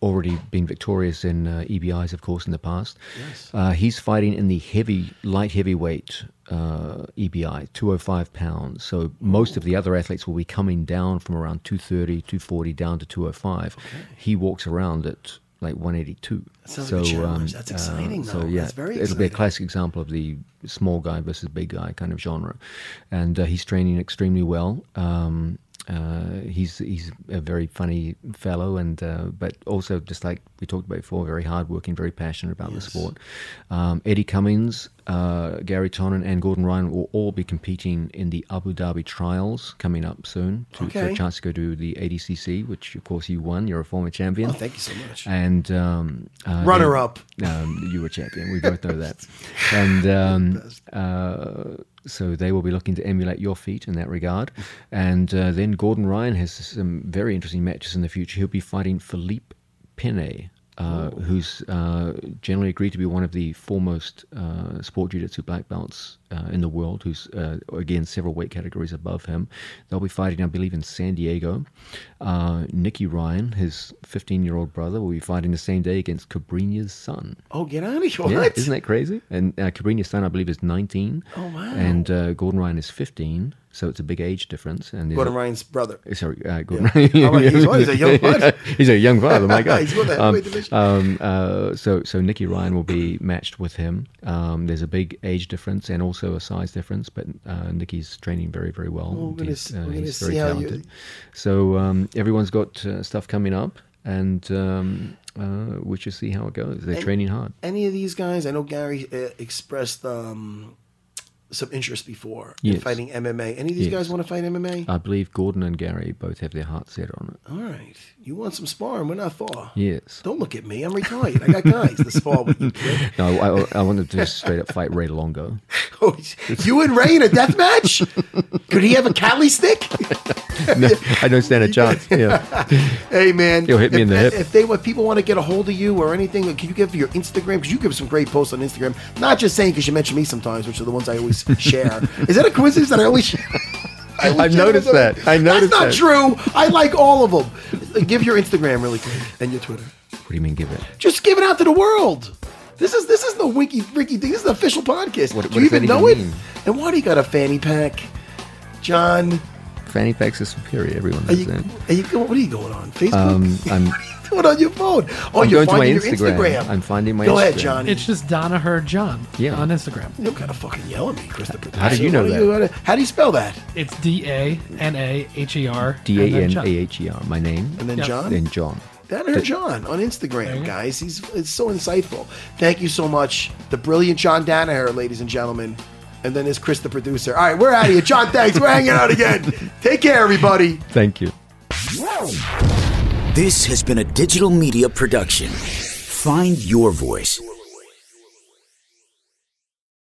already been victorious in uh, EBIs, of course, in the past. Yes. Uh, he's fighting in the heavy, light heavyweight uh, EBI, 205 pounds. So most of the other athletes will be coming down from around 230, 240 down to 205. He walks around at like 182. That sounds like a challenge. That's exciting, so though. yeah, That's very it'll be a classic example of the small guy versus big guy kind of genre, and uh, he's training extremely well. Um, uh, he's he's a very funny fellow, and uh, but also just like we talked about before, very hardworking, very passionate about the sport. Um, Eddie Cummings, uh, Garry Tonon, and Gordon Ryan will all be competing in the Abu Dhabi trials coming up soon to, for a chance to go to the ADCC, which of course you won. You're a former champion. Oh, thank you so much. And um, uh, Runner then- up. um, you were champion. We both know that. And um, <laughs> uh, so they will be looking to emulate your feat in that regard. And uh, then Gordon Ryan has some very interesting matches in the future. He'll be fighting Felipe Pena. Uh, who's uh, generally agreed to be one of the foremost uh, sport jiu-jitsu black belts uh, in the world, who's uh, again several weight categories above him. They'll be fighting, I believe, in San Diego. Uh, Nicky Ryan, his 15-year-old brother, will be fighting the same day against Cabrinha's son. Oh, get out of here. Yeah, What? isn't that crazy? And uh, Cabrinha's son, I believe, is 19. Oh, wow. And uh, Gordon Ryan is 15, so it's a big age difference. And Gordon Ryan's brother. uh, Sorry, uh, Gordon Yeah. Ryan. Oh, he's what? He's a young <laughs> father. he's a young father. My <laughs> God. He's got that um, um, uh, so, so Nicky Ryan will be <clears throat> matched with him. Um, there's a big age difference and also a size difference, but uh, Nicky's training very, very well. Well, gonna he's gonna he's very how you- talented. So um, everyone's got uh, stuff coming up, and um, uh, we should see how it goes. They're And- training hard. Any of these guys? I know Garry uh, expressed um, some interest before in Yes. fighting MMA. Any of these Yes. guys want to fight MMA? I believe Gordon and Garry both have their hearts set on it. All right. You want some sparring? We're not far. Yes. Don't look at me. I'm retired. I got guys to spar with you, kid. <laughs> No, I, I wanted to just straight up fight Ray Longo. <laughs> Oh, you and Ray in a death match? Could he have a Kali stick? <laughs> No, I don't stand a chance. Yeah. Hey man, He'll hit me if, in the hip. If they, if people want to get a hold of you or anything, can you give your Instagram? Because you give some great posts on Instagram. Not just saying because you mention me sometimes, which are the ones I always <laughs> share. Is that a coincidence that I always? share? I <laughs> I've noticed that. I noticed That's not that. true. I like all of them. Give your Instagram really quick and your Twitter. What do you mean, give it? Just give it out to the world. This is this is the winky Ricky thing. This is the official podcast. What- do what you even know even it? mean? And why do you got a fanny pack, John? Fanny packs are superior. Everyone Are knows you, that. are you, what are you going on? Facebook? Um, I'm, <laughs> <laughs> what are you doing on your phone? Oh, I'm you're going to my finding your Instagram. Instagram. I'm finding my Instagram. Go ahead, Instagram. Johnny. It's just Danaher John Yeah. on Instagram. you don't gotta fucking yell at me, Christopher. How did you know What that? do how do you spell that? It's D A N A H E R. D and A then N John. A H E R. My name. And then Yep. John. Then John. That or John on Instagram, guys. He's it's so insightful. Thank you so much, the brilliant John Danaher, ladies and gentlemen. And then there's Chris, the producer. All right, we're out of here. John, thanks. We're hanging out again. Take care, everybody. Thank you. This has been a digital media production. Find your voice